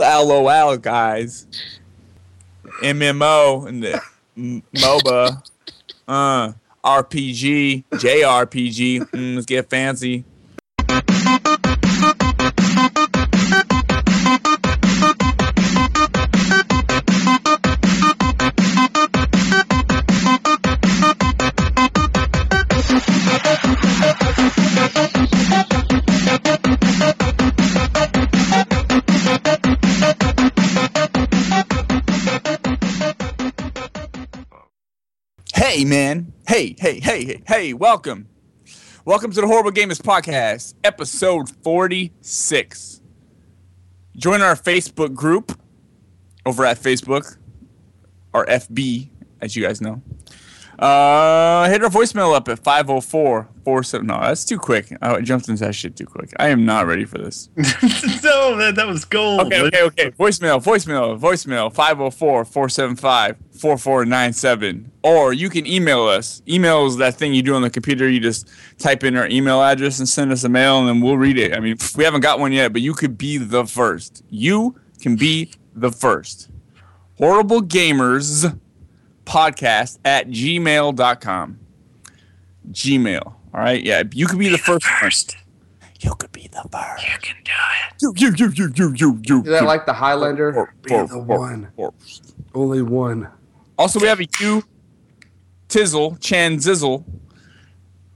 LOL, guys. MMO and the MOBA. Uh, RPG, JRPG. Mm, let's get fancy. Hey, man. Hey, hey, hey, hey, hey, welcome. Welcome to the Horrible Gamers Podcast, episode 46. Join our Facebook group over at Facebook, or FB, as you guys know. Uh, hit our voicemail up at 504 47. No, that's too quick. I jumped into that shit too quick. I am not ready for this. no, man, that was gold. Okay, okay, okay. Voicemail, voicemail, voicemail 504 475 4497. Or you can email us. Email is that thing you do on the computer. You just type in our email address and send us a mail, and then we'll read it. I mean, we haven't got one yet, but you could be the first. You can be the first. Horrible Gamers podcast at gmail.com. Gmail. All right. Yeah. You could be the first. First, You could be the first. you can do it. You, you, you, you, you, you, you. Is that like the Highlander? Or- Be or- the or- one. or- Only one. Also, we have a U Tizzle, Chan Zizzle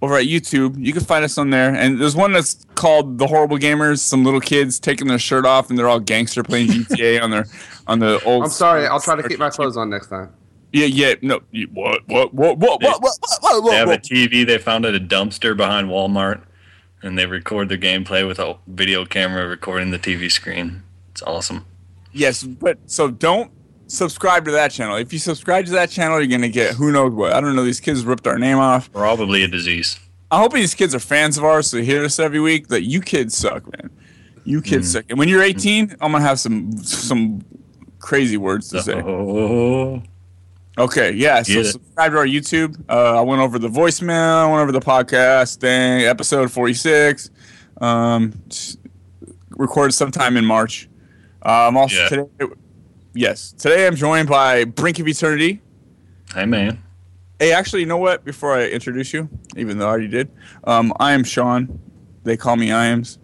over at YouTube. You can find us on there. And there's one that's called The Horrible Gamers. Some little kids taking their shirt off and they're all gangster playing GTA on their on the old. I'm sorry. I'll try to keep my clothes on next time. Yeah, yeah, no. What, what, what, what, they, what, what, what, what They have a TV they found at a dumpster behind Walmart, and they record their gameplay with a video camera recording the TV screen. It's awesome. Yes, but so don't subscribe to that channel. If you subscribe to that channel, you're gonna get who knows what. I don't know. These kids ripped our name off. Probably a disease. I hope these kids are fans of ours, so hear us every week. That you kids suck, man. You kids mm. suck. And when you're 18, I'm gonna have some some crazy words to so. say. Okay, yeah. So it. subscribe to our YouTube. Uh, I went over the voicemail. I went over the podcast thing, episode 46. Um, recorded sometime in March. Um, also Yeah. today, yes, today I'm joined by Brink of Eternity. hey man. Hey, actually, you know what? Before I introduce you, even though I already did, um, I am Sean. They call me Iams.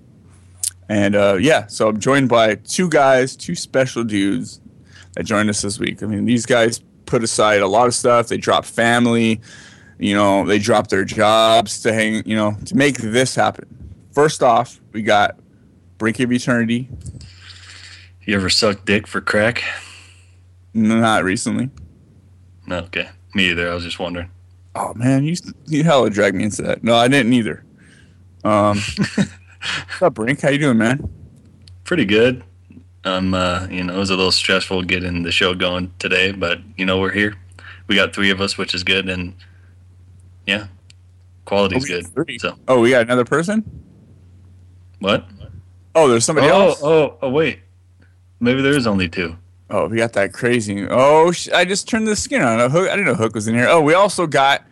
And uh, yeah, so I'm joined by two guys, two special dudes that joined us this week. I mean, these guys put aside a lot of stuff. They dropped family, you know, they dropped their jobs to hang, you know, to make this happen. First off, we got Brink of Eternity. You ever suck dick for crack? Not recently. No, okay. Me either. I was just wondering. Oh man, you you hella dragged me into that. No, I didn't either. Um, what's up, Brink? How you doing, man? Pretty good. Um, uh, you know, it was a little stressful getting the show going today, but you know, we're here. We got three of us, which is good, and yeah, quality's Oh, good. three. So Oh, we got another person. what? Oh, there's somebody oh, else. oh, oh, wait. Maybe there is only two. Oh, we got that crazy. Oh, sh- I just turned the skin on. Hook, I didn't know Hook was in here. Oh, we also got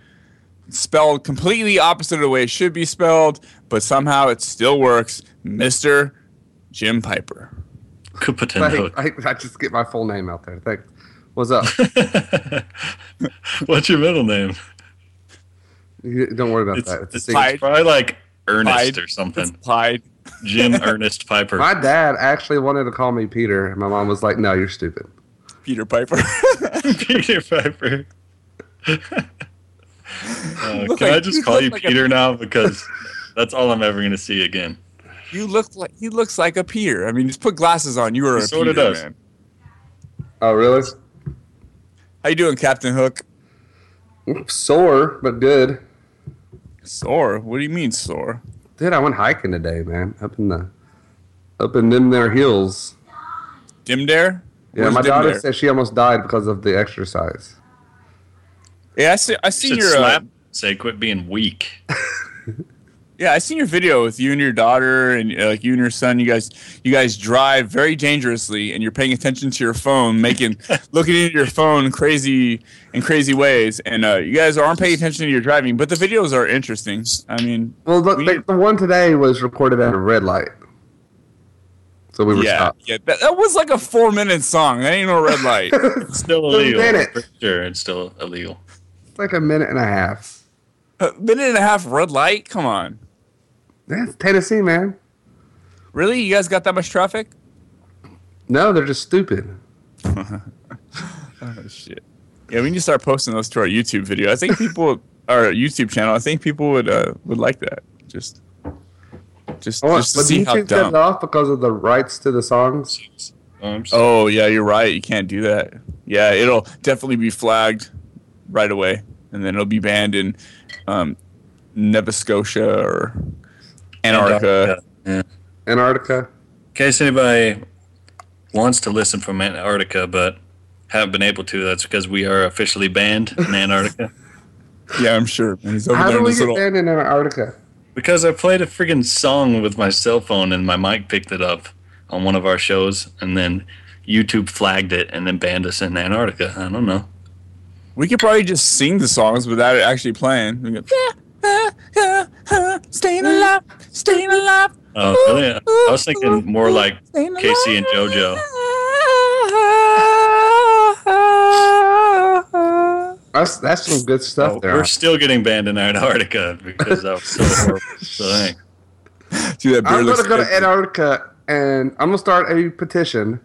spelled completely opposite of the way it should be spelled, but somehow it still works. Mister Jim Piper. Kupaten I, Hook. I, I just get my full name out there. Thanks. What's up? What's your middle name? You- Don't worry about It's, that. It's a it's, secret. it's probably like Ernest Clyde. or It's something. Clyde. Jim Ernest Piper. My dad actually wanted to call me Peter. and My mom was like, "No, you're stupid." Peter Piper. Peter Piper. Uh, can like- I just call you like a- Peter now because that's all I'm ever going to see again. You look like he looks like a Peter. I mean, just put glasses on. You are He a sorta does. man. Oh, really? How you doing, Captain Hook? Sore, but good. Sore? What do you mean sore? Dude, I went hiking today, man. Up in the, up in them there hills. Dimdare? Yeah, Where's my daughter Dimdare? said she almost died because of the exercise. Yeah, I see. I seen Should your. Uh, slap. Say, quit being weak. Yeah, I seen your video with you and your daughter and uh, like you and your son. You guys, you guys drive very dangerously, and you're paying attention to your phone, making looking at your phone crazy in crazy ways. And uh, you guys aren't paying attention to your driving, but the videos are interesting. I mean, Well, the, We the, the one today was recorded at a red light. so we were yeah, stopped. yeah. That, that was like a four minute song. That ain't no red light. It's still illegal. I'm minute. pretty sure it's still illegal. It's like a minute and a half. a minute and a half red light. Come on, That's Tennessee, man. really? You guys got that much traffic? No, they're just stupid. Oh shit. Yeah, we need to start posting those to our YouTube video. I think people, our YouTube channel. I think people would uh, would like that. Just, just, Oh, just to see how YouTube cut it dumb. off because of the rights to the songs. Um, Oh yeah, you're right. You can't do that. Yeah, it'll definitely be flagged right away, and then it'll be banned in um, Nova Scotia or Antarctica. Yeah. Antarctica. In case anybody wants to listen from Antarctica but haven't been able to, that's because we are officially banned in Antarctica. Yeah, I'm sure. He's over How do we get little. banned in Antarctica? Because I played a friggin' song with my cell phone and my mic picked it up on one of our shows, and then YouTube flagged it and then banned us in Antarctica. I don't know. We could probably just sing the songs without it actually playing. We go, "Ah, ah, ah, staying alive, staying alive. Oh, really? I was thinking more like K-Ci and JoJo. That's that's some good stuff Oh, there. we're still getting banned in Antarctica because that was so horrible. So, thanks. See that beer I'm gonna go to. Antarctica and I'm gonna start a petition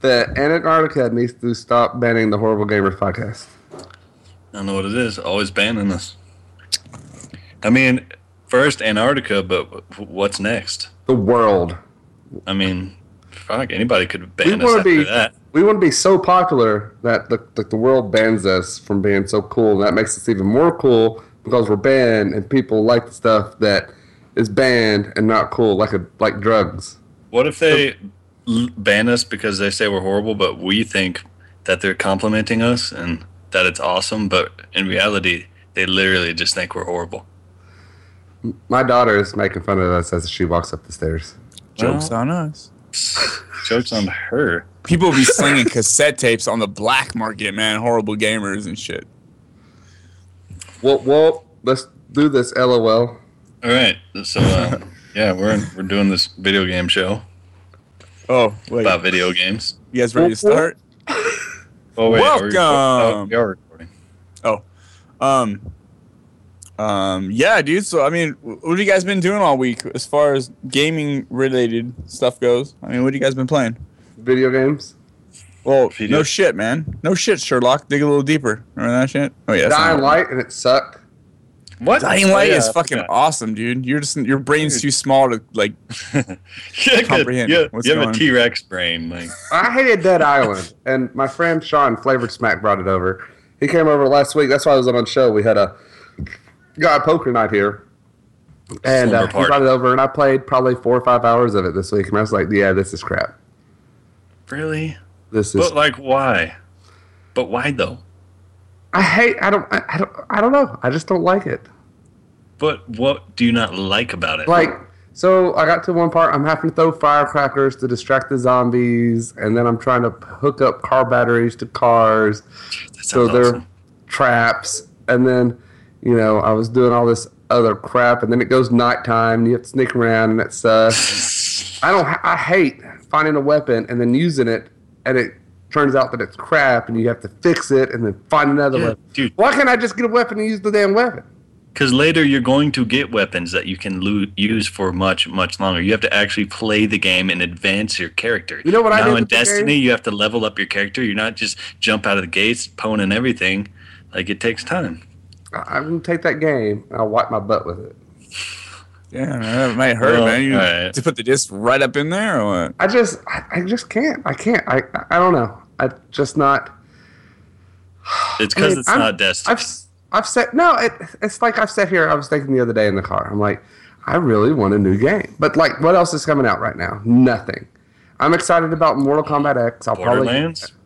that Antarctica needs to stop banning the Horrible Gamers podcast. I don't know what it is. Always banning us. I mean, first Antarctica, but what's next? The world. I mean, fuck, anybody could We ban us after be that. we want to be so popular that the, that the world bans us from being so cool, and that makes us even more cool because we're banned and people like the stuff that is banned and not cool, like a like drugs. What if they l- ban us because they say we're horrible, but we think that they're complimenting us and that it's awesome, but in reality, they literally just think we're horrible. My daughter is making fun of us as she walks up the stairs. Jokes on us. Jokes on her. People be slinging cassette tapes on the black market, man. Horrible gamers and shit. Well, well, let's do this. LOL. All right, so uh, yeah, we're we're doing this video game show Oh, wait. about video games. You guys ready to start? Oh wait, are we, oh, we are recording. Oh, um, um, yeah, dude. So, I mean, what have you guys been doing all week as far as gaming related stuff goes? I mean, what have you guys been playing? Video games. Well, Video- no shit, man. No shit, Sherlock. Dig a little deeper. Remember that shit? Oh yeah. that's Dying not- Light and it sucked. What? Dying Oh, Light yeah, is fucking forgot. awesome, dude. You're just your brain's too small to like. yeah, comprehend Yeah, what's you have going a on. T Rex brain. Like, I hated Dead Island, and my friend Sean Flavored Smack brought it over. He came over last week. That's why I was on the show. We had a got a poker night here, and uh, he brought it over, and I played probably four or five hours of it this week, and I was like, "Yeah, this is crap. really? This is." But like, why? But why though? I hate. I don't. I, I don't. I don't know. I just don't like it. But what do you not like about it? Like, so I got to one part. I'm having to throw firecrackers to distract the zombies, and then I'm trying to hook up car batteries to cars. so they're awesome. traps and then you know i was doing all this other crap and then it goes nighttime and you have to sneak around and it's uh i don't i hate finding a weapon and then using it and it turns out that it's crap and you have to fix it and then find another Yeah, weapon dude. why can't i just get a weapon and use the damn weapon Because later you're going to get weapons that you can lo- use for much, much longer. You have to actually play the game and advance your character. You know what I now did in Destiny, you have to level up your character. You're not just jump out of the gates, pwning everything. Like it takes time. I- i'm gonna take that game and i'll wipe my butt with it Yeah, man, that might hurt, Well, man. You alright. to put the disc right up in there, or what? i just i, I just can't i can't i i don't know i just not It's I because mean, it's I'm- not Destiny. I've s- I've said no. It, it's like I've sat here. I was thinking the other day in the car. I'm like, I really want a new game. But like, what else is coming out right now? Nothing. I'm excited about Mortal Kombat X. I'll Borderlands. probably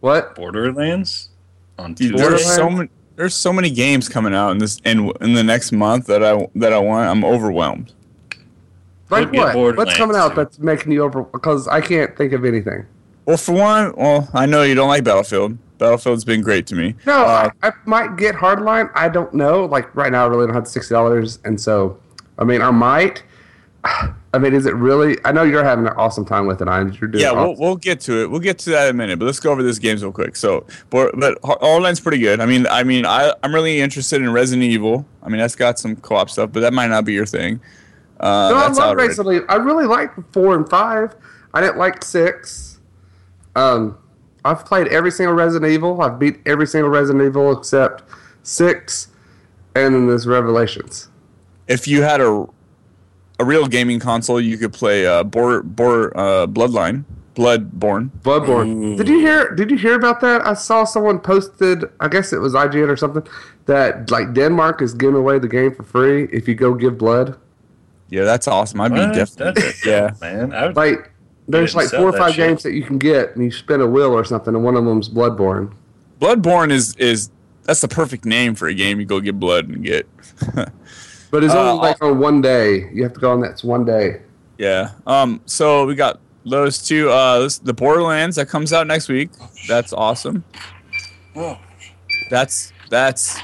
what? Borderlands. On Dude, Tuesday. there's so many. There's so many games coming out in this in in the next month that I that I want. I'm overwhelmed. Like Look what? What's coming out that's making you over? Because I can't think of anything. Well, for one, well, I know you don't like Battlefield. Battlefield's been great to me. No, Uh, I, I might get Hardline. I don't know. Like right now, I really don't have sixty dollars, and so I mean, I might. I mean, is it really? I know you're having an awesome time with it. I'm. You're doing Yeah, we'll, we'll get to it. We'll get to that in a minute. But let's go over this games real quick. So, but but Borderlands pretty good. I mean, I mean, I I'm really interested in Resident Evil. I mean, that's got some co-op stuff, but that might not be your thing. Uh, no, I love. Resident Evil. I really like four and five. I didn't like six. Um, I've played every single Resident Evil. I've beat every single Resident Evil except six, and then this Revelations. If you had a a real gaming console, you could play uh, Bor Bor uh, Bloodline, Bloodborne. Bloodborne. Did you hear? Did you hear about that? I saw someone posted. I guess it was IGN or something. That like Denmark is giving away the game for free if you go give blood. Yeah, that's awesome. I'd be definitely That's yeah. man. I would, Like there's like four or five shit. games that you can get, and you spin a wheel or something, and one of them's Bloodborne. Bloodborne is is that's the perfect name for a game. You go get blood and get. But it's Uh, only like on one day. You have to go on that one day. Yeah. Um. So we got those two. Uh, this, the Borderlands that comes out next week. That's awesome. That's that's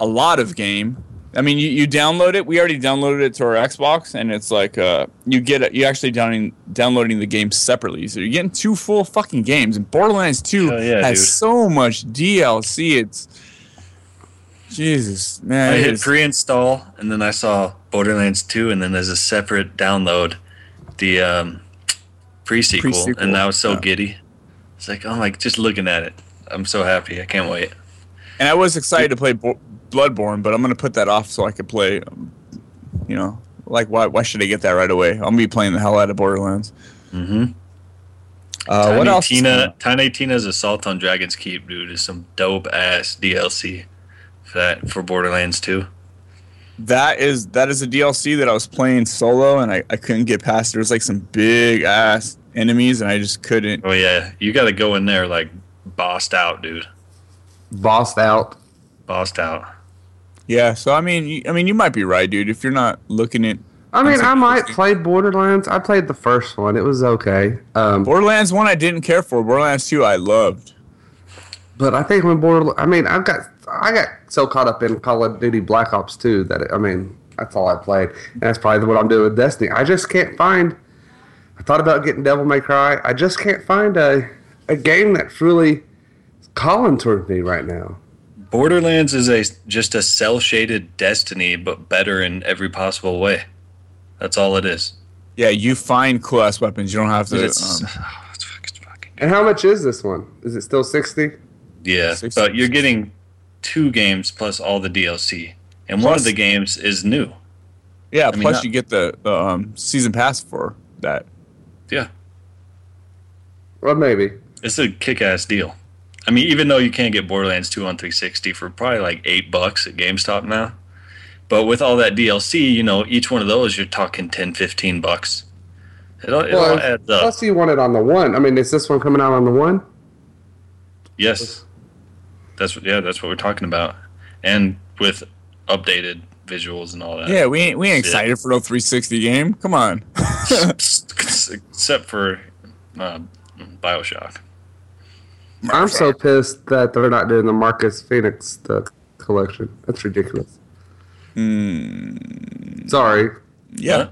a lot of game. I mean, you, you download it. We already downloaded it to our Xbox, and it's like uh, you get it. You actually downloading downloading the game separately, so you're getting two full fucking games. And Borderlands Two yeah, has dude. so much DLC. It's Jesus, man. I hit pre-install, and then I saw Borderlands 2, and then there's a separate download, the um, pre-sequel, Pre-sequel, and I was so yeah. giddy. It's like, oh like just looking at it, I'm so happy. I can't wait. And I was excited to play Bo- Bloodborne, but I'm gonna put that off so I could play. Um, you know, like why? Why should I get that right away? I'm gonna be playing the hell out of Borderlands. Mm-hmm. Uh, Tiny what else? Tina. Tiny Tina's Assault on Dragon's Keep, dude, is some dope ass DLC that for Borderlands 2. That is that is a DLC that I was playing solo and I, I couldn't get past. There was like some big ass enemies and I just couldn't. Oh yeah, you got to go in there like bossed out, dude. Bossed out. Bossed out. Yeah, so I mean, you, I mean, you might be right, dude. If you're not looking at I mean, I might interesting. play Borderlands. I played the first one. It was okay. Um, Borderlands one, I didn't care for. Borderlands two, I loved. but I think when Border, I mean, I've got, I got so caught up in Call of Duty Black Ops 2 that I mean, that's all I played, and that's probably what I'm doing with Destiny. I just can't find. I thought about getting Devil May Cry. I just can't find a a game that's really calling toward me right now. Borderlands is a just a cel shaded Destiny, but better in every possible way. That's all it is. Yeah, you find cool ass weapons. You don't have to. It's, um, oh, it's fucking, fucking And how much is this one? Is it still sixty? yeah, 60. but you're getting two games plus all the DLC, and one of the games is new. yeah, mean, plus not- you get the, the um, season pass for that. Yeah, Well, maybe. it's a kick ass deal. I mean, even though you can't get Borderlands 2 on 360 for probably like eight bucks at GameStop now, but with all that DLC, you know, each one of those you're talking 10, 15 bucks. It all, it all Well, adds up. plus you want it on the one. I mean, is this one coming out on the one? Yes, that's what. Yeah, that's what we're talking about, and with updated visuals and all that. Yeah, we ain't we ain't Yeah. excited for no 360 game. Come on. except for uh, Bioshock. I'm so pissed that they're not doing the Marcus Fenix the collection. That's ridiculous. Hmm. Sorry, yeah. Huh?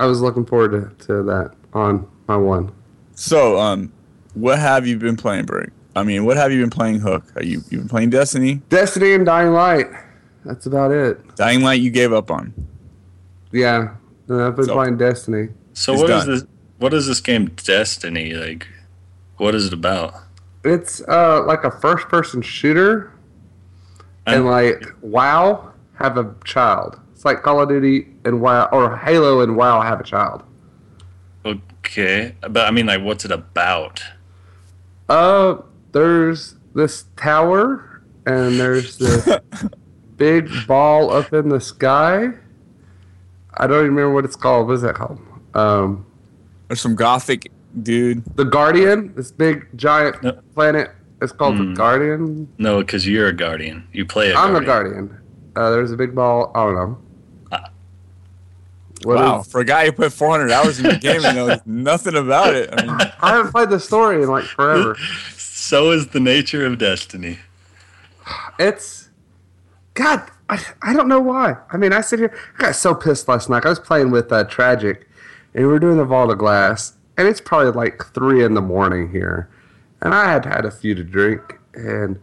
I was looking forward to, to that on my one. So, um, what have you been playing, Brick? I mean, what have you been playing, Hook? Are you you been playing Destiny? Destiny and Dying Light. That's about it. Dying Light, you gave up on. Yeah, and I've been So- playing Destiny. So It's what is done. this? What is this game Destiny like? What is it about? It's uh like a first person shooter, and I'm- like WoW have a child. It's like Call of Duty and WoW or Halo and WoW have a child. Okay, but I mean, like, what's it about? Uh, there's this tower, and there's this big ball up in the sky. I don't even remember what it's called. What is that called? Um, There's some gothic dude. the Guardian. This big giant No. planet. It's called Hmm. the Guardian. No, because you're a guardian. You play a I'm guardian. the Guardian. Uh, there's a big ball. I don't know. What wow, is- for a guy who put 400 hours in the game and knows nothing about it. I mean, I haven't played the story in like forever. So is the nature of Destiny. It's God. I, I don't know why. I mean, I sit here. I got so pissed last night. I was playing with uh, Tragic, and we were doing the Vault of Glass, and it's probably like three in the morning here, and I had had a few to drink, and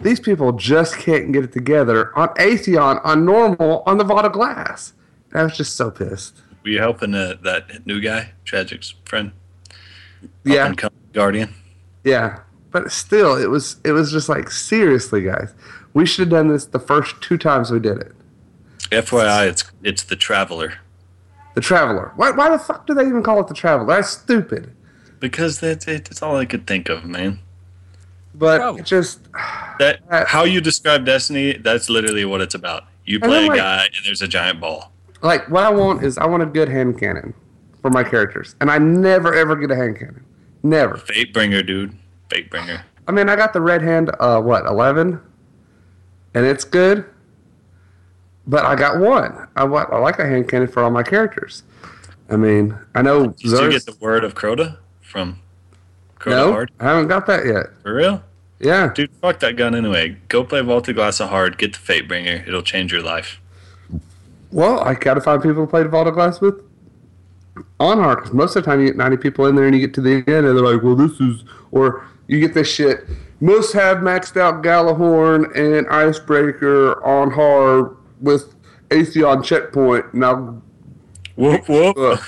these people just can't get it together on Atheon, on normal, on the Vault of Glass. And I was just so pissed. Were you helping uh, that new guy, Tragic's friend? Yeah, Guardian. yeah, but still, it was it was just like seriously, guys. We should have done this the first two times we did it. FYI, it's it's the Traveler The Traveler. Why, why the fuck do they even call it the Traveler? That's stupid. because that's it, it's all I could think of, man. But Traveler. it just That how you describe Destiny, that's literally what it's about. You play then, a like- guy and there's a giant ball. like what I want is I want a good hand cannon for my characters, and I never ever get a hand cannon. Never. Fate bringer, dude. Fate bringer. I mean, I got the red hand. Uh, what eleven? And it's good. But I got one. I want. I like a hand cannon for all my characters. I mean, I know. Did you get the word of Crota from Crota no, Hard? I haven't got that yet. For real? Yeah. Dude, fuck that gun anyway. Go play Vault of Glass of Hard, get the Fate bringer. It'll change your life. Well, I gotta find people to play the Vault of Glass with on hard because most of the time you get 90 people in there and you get to the end and they're like, well, this is, or you get this shit. Most have maxed out Gjallarhorn and Icebreaker on hard with Atheon checkpoint. Now, Whoop whoop.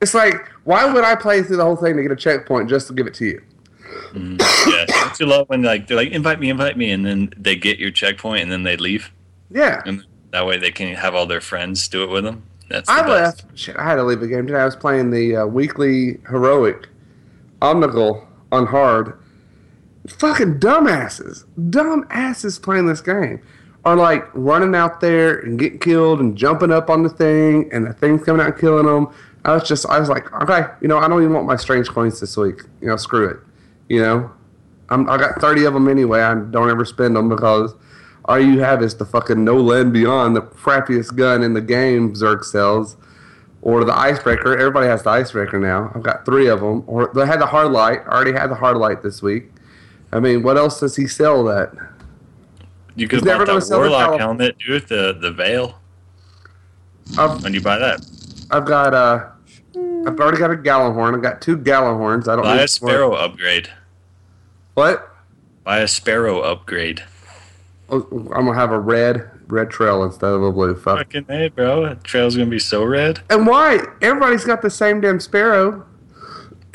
it's like, why would I play through the whole thing to get a checkpoint just to give it to you? Mm, yeah. Don't you love when like they're like, invite me, invite me, and then they get your checkpoint and then they leave? Yeah. And that way they can have all their friends do it with them. That's I left. Shit, I had to leave the game today. I was playing the uh, weekly heroic Omnigul on hard. Fucking dumbasses, dumbasses playing this game are like running out there and getting killed and jumping up on the thing, and the thing's coming out and killing them. I was just, I was like, okay, you know, I don't even want my strange coins this week. You know, screw it. You know, I'm, I got 30 of them anyway. I don't ever spend them because all you have is the fucking No Land Beyond, the crappiest gun in the game, Zerg sells, or the Icebreaker. Everybody has the Icebreaker now. I've got three of them. Or they had the Hard Light. I already had the Hard Light this week. I mean, what else does he sell that? You could have never bought that sell the warlock helmet, dude. The the veil. I've, When you buy that, I've got uh, I've already got a Gjallarhorn. I've got two Gjallarhorns. I don't buy a sparrow upgrade. What? Buy a sparrow upgrade. Oh, I'm gonna have a red red trail instead of a blue. Fuck. Fucking hey, bro. That trail's gonna be so red. And why? Everybody's got the same damn sparrow.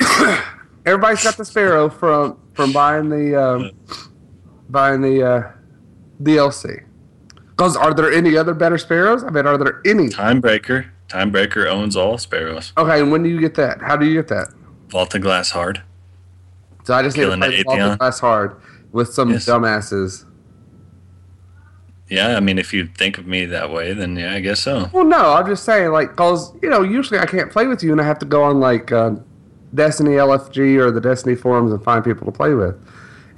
Everybody's got the sparrow from from buying the um, buying the uh, DLC. Because are there any other better sparrows? I mean, are there any? Timebreaker. Timebreaker owns all sparrows. Okay, and when do you get that? How do you get that? Vault of Glass Hard. So I just need to Killing play the Vault Glass hard with some Yes. dumbasses. Yeah, I mean, if you think of me that way, then yeah, I guess so. Well, no, I'm just saying, like, cause you know, usually I can't play with you, and I have to go on like uh, Destiny LFG or the Destiny forums and find people to play with.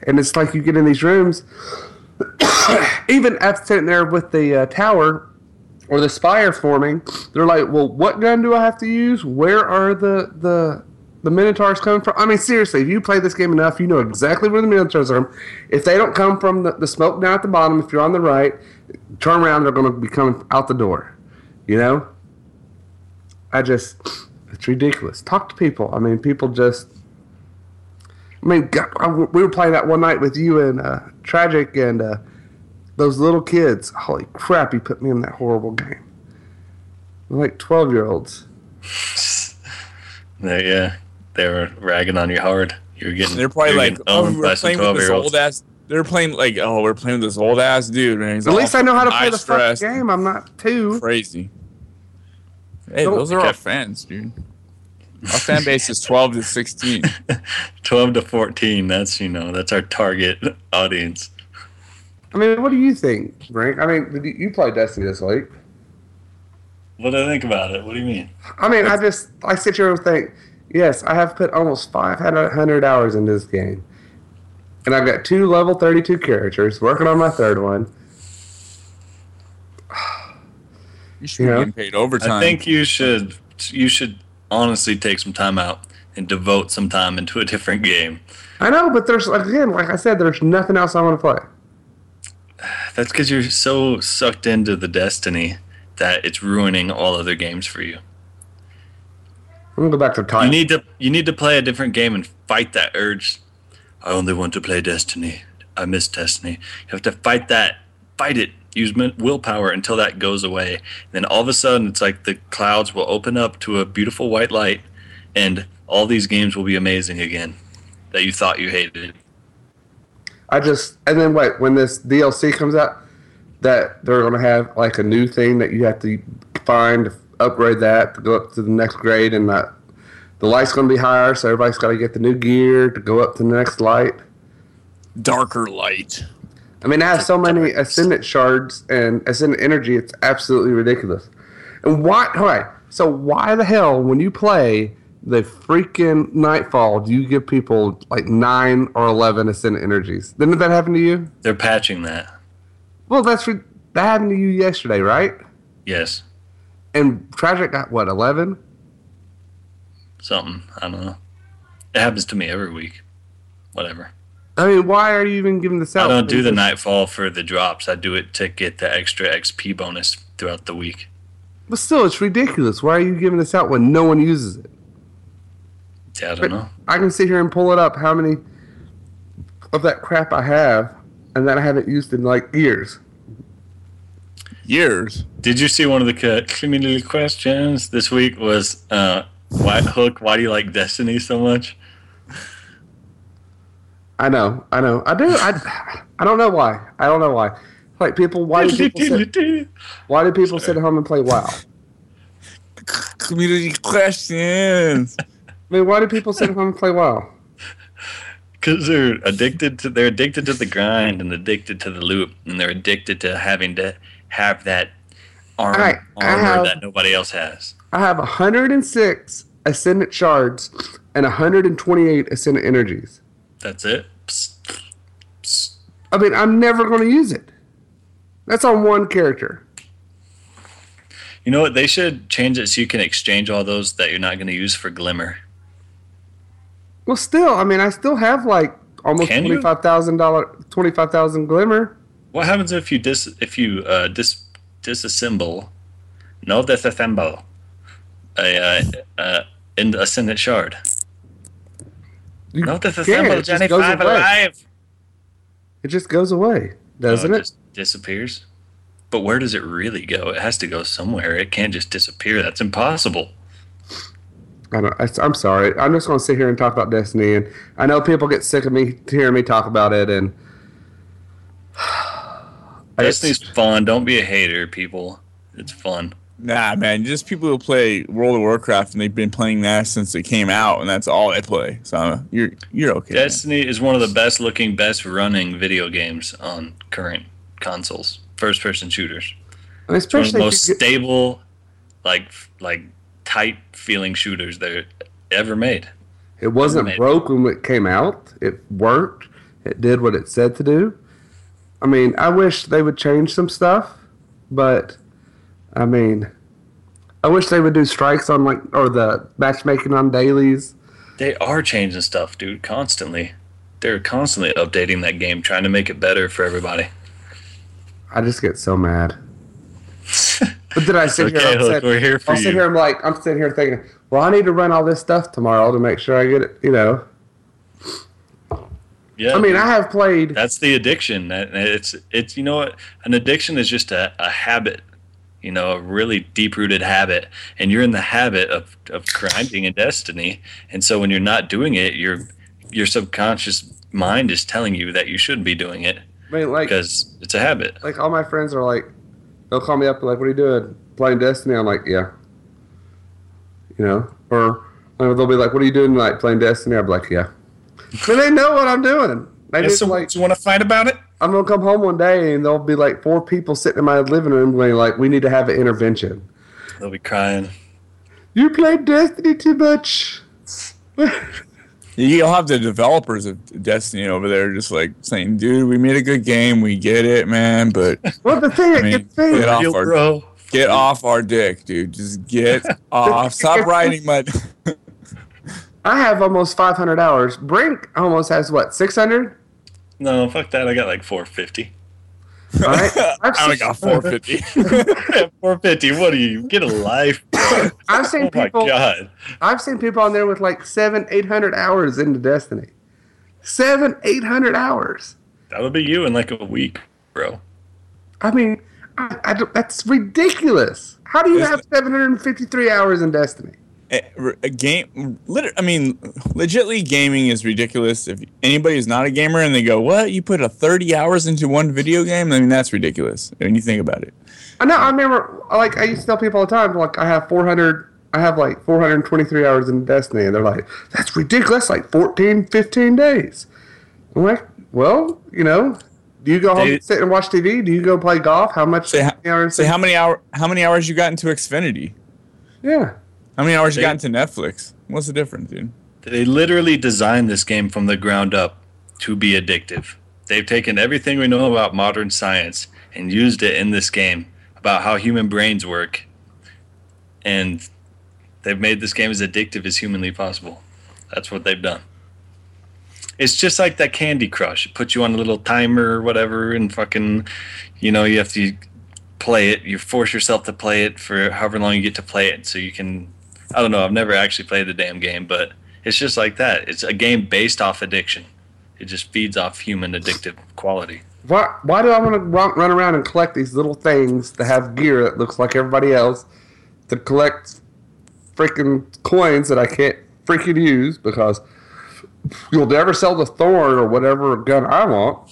And it's like you get in these rooms, even after sitting there with the uh, tower or the spire forming, they're like, "Well, what gun do I have to use? Where are the the the Minotaurs coming from?" I mean, seriously, if you play this game enough, you know exactly where the Minotaurs are. If they don't come from the, the smoke down at the bottom, if you're on the right, turn around, they're going to be coming out the door. You know, I just it's ridiculous. Talk to people. I mean, people just. I mean, God, I- we were playing that one night with you and uh, Tragic and uh, those little kids. Holy crap! He put me in that horrible game. Like twelve year olds. They, yeah, they were ragging on you hard. You were getting. They're probably like, oh, we by we're playing with this old ass. They're playing like, oh, we're playing with this old ass dude, man. He's At least I know how to play the fucking game. I'm not too Crazy. Hey, Don't- those are our fans, dude. Our fan base is 12 to 16. 12 to 14. That's, you know, that's our target audience. I mean, what do you think, Brink? I mean, did you, you played Destiny this week. What do I think about it? What do you mean? I mean, I just I sit here and think, yes, I have put almost 500 hours into this game, and I've got two level 32 characters. Working on my third one. You should be Yeah. getting paid overtime. I think you should you should honestly take some time out and devote some time into a different game. I know, but there's again, like I said, there's nothing else I want to play. That's because you're so sucked into the Destiny that it's ruining all other games for you. I'm gonna go back to You time. need to you need to play a different game and fight that urge. I only want to play Destiny. I miss Destiny. You have to fight that. Fight it. Use willpower until that goes away. then all of a sudden, it's like the clouds will open up to a beautiful white light, and all these games will be amazing again that you thought you hated. I just and then wait when this DLC comes out, that they're gonna have like a new thing that you have to find to upgrade that to go up to the next grade, and that the light's gonna be higher, so everybody's got to get the new gear to go up to the next light. Darker light. I mean, I have so many ascendant shards and ascendant energy; it's absolutely ridiculous. And why? All right, so why the hell, when you play the freaking Nightfall, do you give people like nine or eleven ascendant energies? Didn't that happen to you? They're patching that. Well, that's re- that happened to you yesterday, right? Yes, And Tragic got what eleven? something. I don't know. It happens to me every week. Whatever. I mean, why are you even giving this out? I don't do the nightfall for the drops. I do it to get the extra XP bonus throughout the week. But still, it's ridiculous. Why are you giving this out when no one uses it? Yeah, I don't But know. I can sit here and pull it up. How many of that crap I have, and that I haven't used in like years. Years. Did you see one of the community questions this week was uh, why Hook? Why do you like Destiny so much? I know, I know, I do. I, I don't know why. I don't know why. Like people, why do people sit? Why do people sit at home and play WoW? Community questions. I mean, why do people sit at home and play WoW? Because they're addicted to they're addicted to the grind and addicted to the loop and they're addicted to having to have that arm, Alright, I armor have- that nobody else has. I have 106 ascendant shards and 128 ascendant energies. That's it. Psst, psst. I mean, I'm never going to use it. That's on one character. You know what? They should change it so you can exchange all those that you're not going to use for Glimmer. Well, still, I mean, I still have like almost twenty five thousand dollar, twenty five thousand glimmer. What happens if you dis if you uh, dis disassemble, no disassemble, a uh, uh, in ascendant shard? You No disassemble, it Johnny just goes Five away. alive. It just goes away, doesn't No, it? Just disappears. But where does it really go? It has to go somewhere. It can't just disappear. That's impossible. I don't, I'm sorry. I'm just going to sit here and talk about Destiny, and I know people get sick of me hearing me talk about it, and Destiny's fun. Don't be a hater, people. It's fun. Nah, man. Just people who play World of Warcraft and they've been playing that since it came out, and that's all they play. So you're you're okay. man. Destiny is one of the best looking, best running video games on current consoles. First person shooters. and One of especially the most get- stable, like like tight feeling shooters that ever made. it wasn't made broke when it came out. It worked. It did what it said to do. I mean, I wish they would change some stuff, but I mean, I wish they would do strikes on like or the matchmaking on dailies. They are changing stuff, dude, constantly. They're constantly updating that game, trying to make it better for everybody. I just get so mad. But then I sit okay, here, I'm sit- we're here for sit you. here. I'm like, I'm sitting here thinking, well, I need to run all this stuff tomorrow to make sure I get it. You know, Yeah, I mean. I have played. That's the addiction. It's it's you know what an addiction is just a, a habit, you know, a really deep rooted habit, and you're in the habit of of grinding in Destiny, and so when you're not doing it, your your subconscious mind is telling you that you should be doing it I mean, like, because it's a habit. like all my friends are like, they'll call me up and like, what are you doing? Playing Destiny? I'm like, yeah. You know, or, they'll be like, what are you doing tonight? Playing Destiny? I'm like, yeah. But they know what I'm doing. They Yeah, just so like, you want to fight about it? I'm gonna come home one day and there'll be like four people sitting in my living room going like, we need to have an intervention. They'll be crying. You played Destiny too much. You'll have the developers of Destiny over there just like saying, "Dude, we made a good game. We get it, man, but well, the thing I mean, gets me, get off our bro. get off our dick, dude. Just get off. Stop writing my." I have almost 500 hours. Brink almost has what 600. No, fuck that. I got like 450. All right, I've I only got 450. 450. What are you? Get a life, bro. I've seen Oh my people. god. I've seen people on there with like seven, eight hundred hours into Destiny. Seven, eight hundred hours. That would be you in like a week, bro. I mean, I, I that's ridiculous. How do you Is have 753 hours in Destiny? Eh, a, a game i mean legitly gaming is ridiculous if anybody is not a gamer and they go what you put a 30 hours into one video game i mean that's ridiculous when you think about it I know. I remember, like, I used to tell people all the time, like, I have 400, I have like 423 hours in Destiny, and they're like, that's ridiculous, like 14, 15 days. I'm like, well, you know, do you go home and sit and watch TV? Do you go play golf? How much say, ho- hours? say how many hour how many hours you got into xfinity yeah. How many hours you They- got into netflix what's the difference dude They literally designed this game from the ground up to be addictive. They've taken everything we know about modern science and used it in this game about how human brains work. And they've made this game as addictive as humanly possible. That's what they've done. It's just like that Candy Crush. It puts you on a little timer or whatever, and fucking, you know, you have to play it. You force yourself to play it for however long you get to play it, so you can. I don't know. I've never actually played the damn game, but it's just like that. It's a game based off addiction. It just feeds off human addictive quality. Why, why do I want to run, around and collect these little things that have gear that looks like everybody else to collect freaking coins that I can't freaking use because you'll never sell the thorn or whatever gun I want.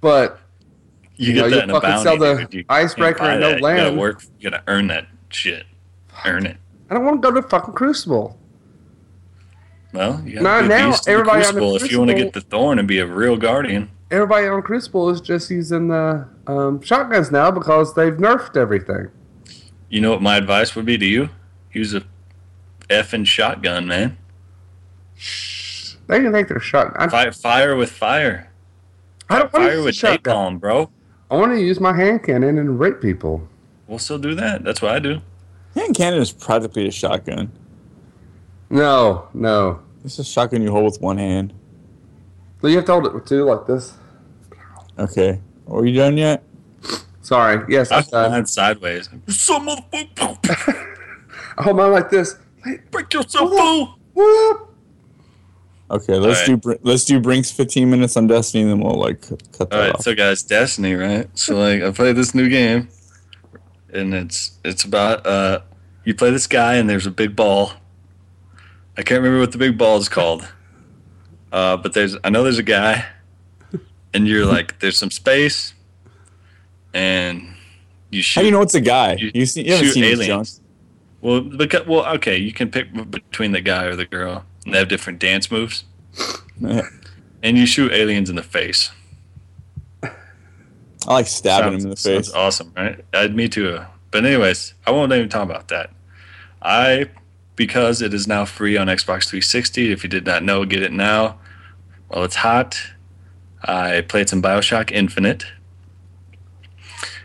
But You, You know, get you that in a fucking bounty. sell the dude. You icebreaker and no that. You gotta work. You gotta earn that shit. Earn it. I don't want to go to fucking Crucible. Well, you gotta now, a beast in the everybody on the crucible if you want to get the thorn and be a real guardian. Everybody on Crucible is just using the um, shotguns now because they've nerfed everything. You know what my advice would be to you? Use a effing shotgun, man. They can take their shot. I, Fire, fire with fire. I don't want to Fire use a with shotgun. napalm, bro. I want to use my hand cannon and rape people. We'll still do that. That's what I do. Hand cannon is practically a shotgun No, no. it's a shotgun you hold with one hand So you have to hold it with two like this. okay are you done yet Sorry. Yes, I I'm done. flying sideways. Some motherfucker, I hold mine like this. Break yourself, fool. whoop. okay let's All do let's do brinks 15 minutes on destiny and then we'll like cut cut that All right, off so guys, Destiny, right? So like, I played this new game, and it's it's about uh, you play this guy, and there's a big ball. I can't remember what the big ball is called, uh, but there's I know there's a guy, and you're like, there's some space, and you shoot. how do you know it's a guy You you, see, you haven't shoot seen aliens. Well, because well, okay, you can pick between the guy or the girl, and they have different dance moves, and you shoot aliens in the face. I like stabbing Sounds- him in the face. awesome, right? Uh, me too. But anyways, I won't even talk about that. I because it is now free on Xbox 360. If you did not know, get it now. While it's hot. I played some Bioshock Infinite,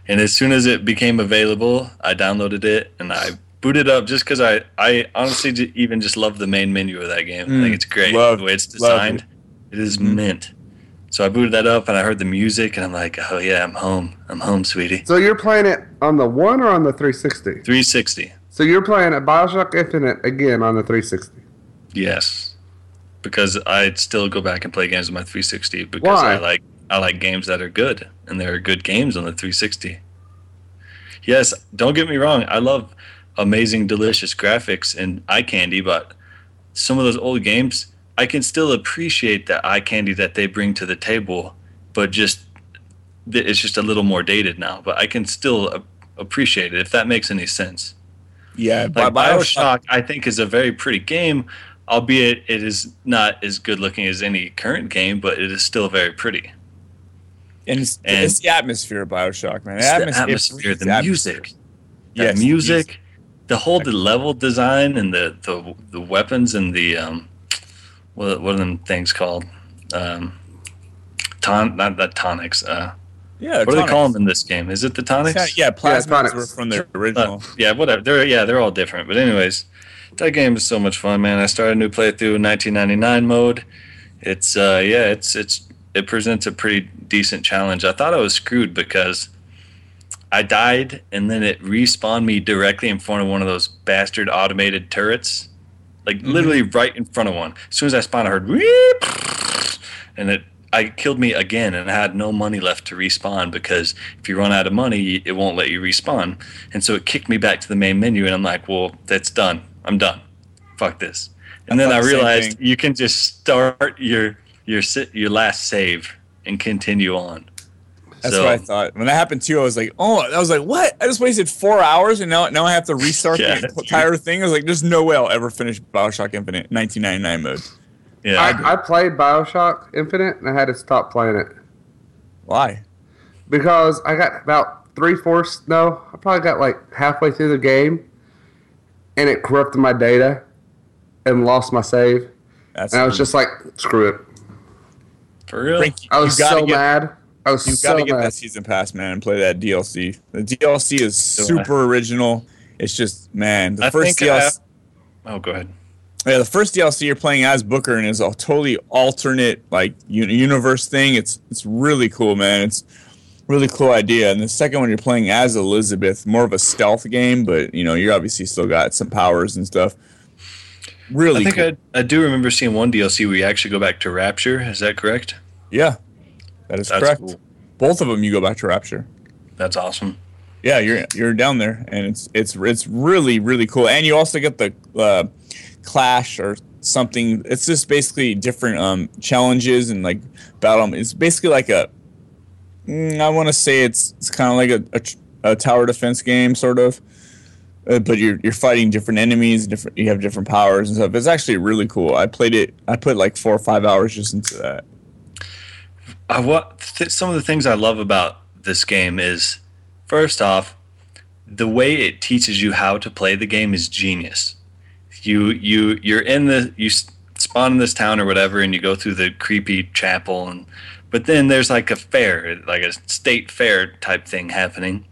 and as soon as it became available, I downloaded it and I booted up just because I I honestly even just love the main menu of that game. I Mm, think it's great love- the way it's designed. It is mint. So I booted that up and I heard the music and I'm like, oh yeah, I'm home. I'm home, sweetie. So you're playing it on the one or on the 360? 360. So you're playing a Bioshock Infinite again on the 360. Yes. Because I'd still go back and play games on my 360 because Why? I like I like games that are good and there are good games on the 360. Yes, don't get me wrong. I love amazing delicious graphics and eye candy, but some of those old games I can still appreciate the eye candy that they bring to the table, but just it's just a little more dated now, but I can still appreciate it if that makes any sense. Yeah, Like Bi- Bioshock, I think is a very pretty game, albeit it is not as good looking as any current game, but it is still very pretty. and it's, and- it's the atmosphere of Bioshock, man. It's the Atmosphere- atmosphere, breathes the music, the Yes, music, the whole the level design, and the the, the weapons and the um, what what are them things called? Um, ton not that tonics. Uh, Yeah, what do they call them in this game? Is it the tonics? Yeah, plasmids tonics. were from the Uh, original. yeah, whatever. They're yeah, they're all different. But anyways, that game is so much fun, man. I started a new playthrough in 1999 mode. It's uh yeah, it's it's it presents a pretty decent challenge. I thought I was screwed because I died and then it respawned me directly in front of one of those bastard automated turrets. Like Mm-hmm. literally right in front of one. As soon as I spawned, I heard "Weep," and it I killed me again and I had no money left to respawn because if you run out of money, it won't let you respawn. And so it kicked me back to the main menu and I'm like, well, that's done. I'm done. Fuck this. And I then I the realized you can just start your your si- your last save and continue on. That's So- what I thought. When that happened too, I was like, oh, I was like, what? I just wasted four hours and now now I have to restart Yeah, the that's entire thing. I was like, there's no way I'll ever finish Bioshock Infinite 1999 mode. Yeah. I, I played Bioshock Infinite and I had to stop playing it Why? because I got about three fourths. No, I probably got like halfway through the game, and it corrupted my data and lost my save. That's And I was just like, screw it. For real? Frank, I was you so get, mad. I was You so gotta get mad. that season pass, man, and play that DLC. The DLC is super original. It's just man, the I first think DLC. have- Oh, go ahead. Yeah, the first DLC you're playing as Booker and is a totally alternate like universe thing. It's it's really cool, man. It's really cool idea. And the second one you're playing as Elizabeth, more of a stealth game, but you know you're obviously still got some powers and stuff. Really, I think cool. I, I do remember seeing one DLC where you actually go back to Rapture. Is that correct? yeah, that is That's correct. cool. Both of them you go back to Rapture. That's awesome. Yeah, you're you're down there, and it's it's it's really really cool. And you also get the uh, clash or something. It's just basically different um, challenges and like battle. It's basically like a. mm, I want to say it's it's kind of like a, a, a tower defense game, sort of. Uh, but you're you're fighting different enemies, different. You have different powers and stuff. It's actually really cool. I played it. I put like four or five hours just into that. I, what th- some of the things I love about this game is, first off, the way it teaches you how to play the game is genius. You you you're in the you spawn in this town or whatever, and you go through the creepy chapel, and but then there's like a fair, like a state fair type thing happening,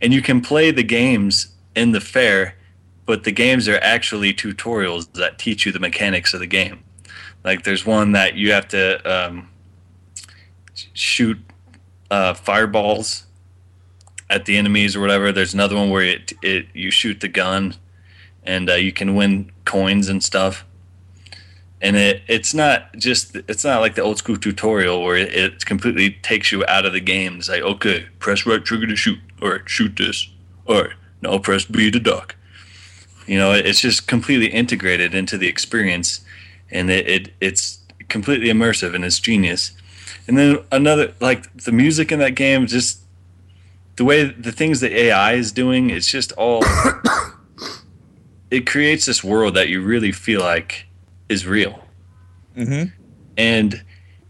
and you can play the games in the fair, but the games are actually tutorials that teach you the mechanics of the game. Like there's one that you have to um, shoot uh, fireballs at the enemies or whatever. There's another one where it, it you shoot the gun and uh, you can win coins and stuff. And it it's not just it's not like the old school tutorial where it, it completely takes you out of the game. It's like okay, press right trigger to shoot, or shoot this, or now press B to duck. You know, it's just completely integrated into the experience, and it, it it's completely immersive and it's genius. And then another like the music in that game, just the way the things the AI is doing, it's just all. it creates this world that you really feel like is real, Mm-hmm. and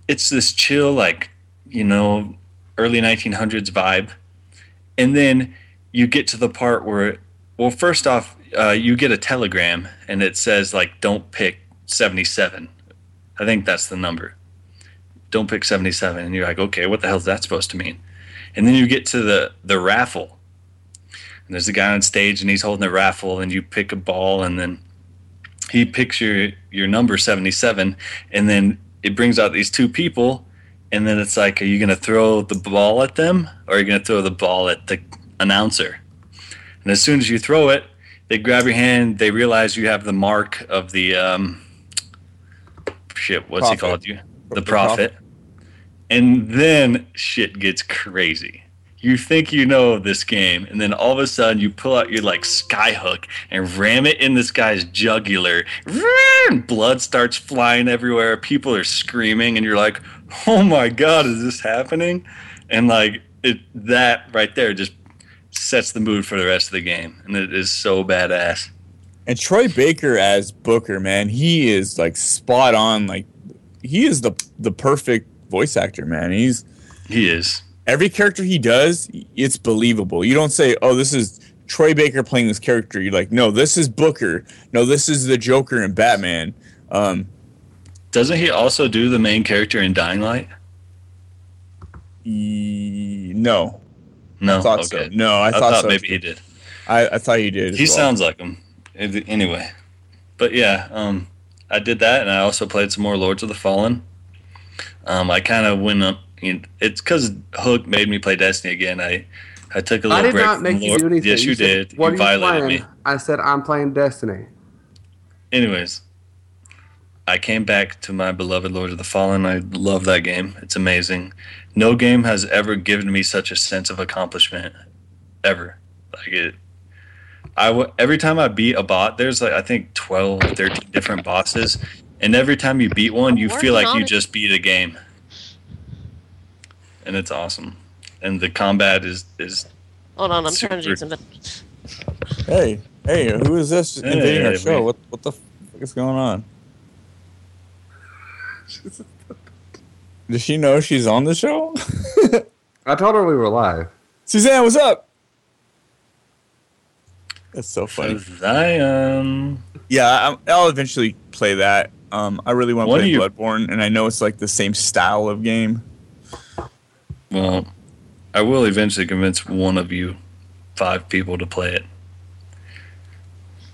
it's this chill, like you know, early 1900s vibe, and then you get to the part where, well, first off, uh, you get a telegram and it says like, "Don't pick 77." I think that's the number. Don't pick 77, and you're like, okay, what the hell is that supposed to mean? And then you get to the the raffle, and there's a guy on stage and he's holding the raffle, and you pick a ball, and then he picks your your number 77, and then it brings out these two people, and then it's like, are you gonna throw the ball at them, or are you gonna throw the ball at the announcer? And as soon as you throw it, they grab your hand. They realize you have the mark of the um, shit. What's he called? You the The prophet. And then shit gets crazy. You think you know this game, and then all of a sudden you pull out your like sky hook and ram it in this guy's jugular. Blood starts flying everywhere. People are screaming, and you're like, "Oh my god, is this happening?" And like it, that right there just sets the mood for the rest of the game, and it is so badass. And Troy Baker as Booker, man, he is like spot on. Like he is the the perfect voice actor, man. He's He is. every character he does, it's believable. You don't say, "Oh, this is Troy Baker playing this character." You're like, "No, this is Booker. No, this is the Joker and Batman." Um, Doesn't he also do the main character in Dying Light? e- no, No, I thought okay. so. No, I, I, thought, thought so. maybe he did. I, I thought he did. He well. sounds like him. Anyway, but yeah, um, I did that, and I also played some more Lords of the Fallen. Um, I kind of went up. You know, it's because Hook made me play Destiny again. I I took a little I did break. not make you Lord- do anything. Yes, you, said, did. What you are you violated playing? me. I said I'm playing Destiny. Anyways, I came back to my beloved Lords of the Fallen. I love that game. It's amazing. No game has ever given me such a sense of accomplishment ever. Like it I w- every time I beat a bot, there's like I think 12, 13 different bosses, and every time you beat one, I'm you feel like you it. just beat a game. And it's awesome. And the combat is is Hold on, I'm trying to do something. Hey, hey, who is this Hey, invading our hey, show? wait. What what the fuck is going on? Does she know she's on the show? I told her we were live. Suzanne, what's up? That's so funny. Zion. Yeah, I- I'll eventually play that. Um, I really want to play you- Bloodborne, and I know it's like the same style of game. Well, I will eventually convince one of you five people to play it.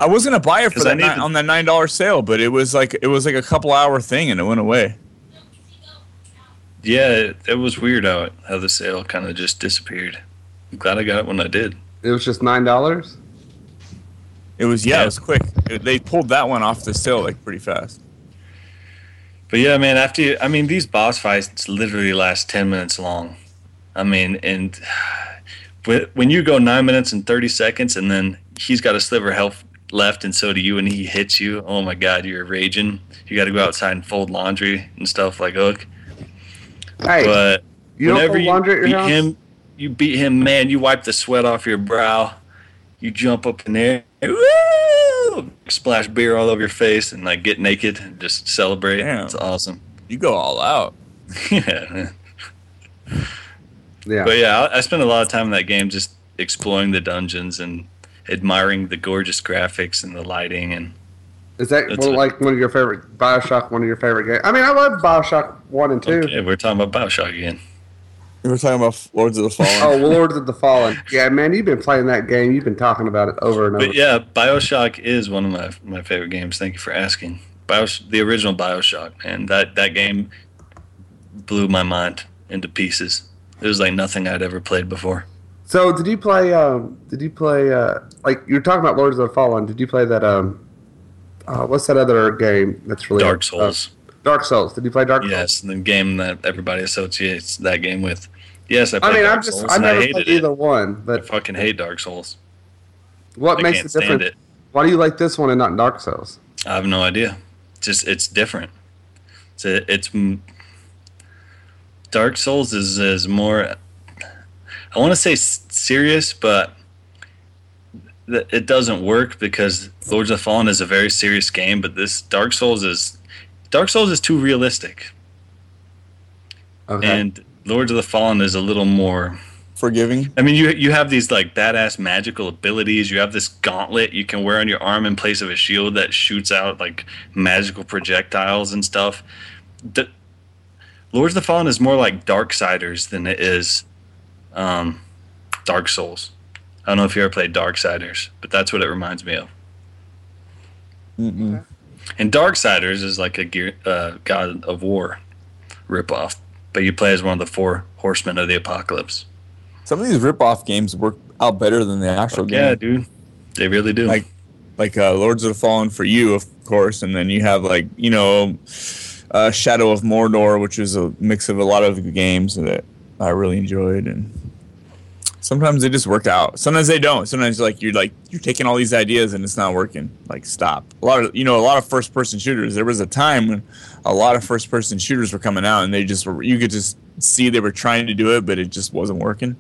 I was gonna buy it for that ni- to- on that nine dollar sale, but it was like it was like a couple hour thing, and it went away. Yeah, it, it was weird how it, how the sale kind of just disappeared. I'm glad I got it when I did. It was just nine dollars. It was yeah, Yeah. it was quick. It- they pulled that one off the sale like pretty fast. But yeah, man, after you, I mean, these boss fights literally last 10 minutes long. I mean, and when you go nine minutes and 30 seconds and then he's got a sliver of health left and so do you and he hits you, oh my God, you're raging. You got to go outside and fold laundry and stuff like Hook. Hey, But you don't whenever put laundry at beat house. him, you beat him, man, you wipe the sweat off your brow. You jump up in there, woo! splash beer all over your face and like get naked and just celebrate. Damn. It's awesome. You go all out. yeah. yeah. But yeah, I, I spent a lot of time in that game just exploring the dungeons and admiring the gorgeous graphics and the lighting and Is that well, it. like one of your favorite Bioshock? One of your favorite games? I mean, I love Bioshock one and two. okay, we're talking about Bioshock again. We were talking about Lords of the Fallen. Oh, Lords of the Fallen. Yeah, man, you've been playing that game. You've been talking about it over and over. But yeah, Bioshock is one of my my favorite games. Thank you for asking. Bios- the original Bioshock, man, that that game blew my mind into pieces. It was like nothing I'd ever played before. So, did you play? Um, did you play? Uh, like you're talking about Lords of the Fallen. Did you play that? Um, uh, what's that other game that's really Dark uh, Souls. Dark Souls. Did you play Dark Souls? Yes, the game that everybody associates that game with. Yes, I I mean, Dark I'm just Souls, I I never hated played it. either one. But I fucking hate Dark Souls. what I makes the difference? it. Why do you like this one and not Dark Souls? I have no idea. Just it's different. It's a, it's Dark Souls is is more. I want to say serious, but it doesn't work because Lords of the Fallen is a very serious game. But this Dark Souls is Dark Souls is too realistic, Okay. and Lords of the Fallen is a little more. Forgiving. I mean, you you have these like badass magical abilities. You have this gauntlet you can wear on your arm in place of a shield that shoots out like magical projectiles and stuff. The, Lords of the Fallen is more like Darksiders than it is um, Dark Souls. I don't know if you ever played Darksiders, but that's what it reminds me of. Mm-mm. And Darksiders is like a gear, uh, God of War ripoff, but you play as one of the four horsemen of the apocalypse. Some of these rip-off games work out better than the actual game. Yeah, dude, they really do. Like- like uh, Lords of the Fallen for you, of course, and then you have like you know, uh, Shadow of Mordor, which is a mix of a lot of the games that I really enjoyed, and sometimes they just work out. Sometimes they don't. Sometimes like you're like you're taking all these ideas and it's not working. Like stop. A lot of you know a lot of first-person shooters. There was a time when a lot of first-person shooters were coming out, and they just were you could just see they were trying to do it, but it just wasn't working.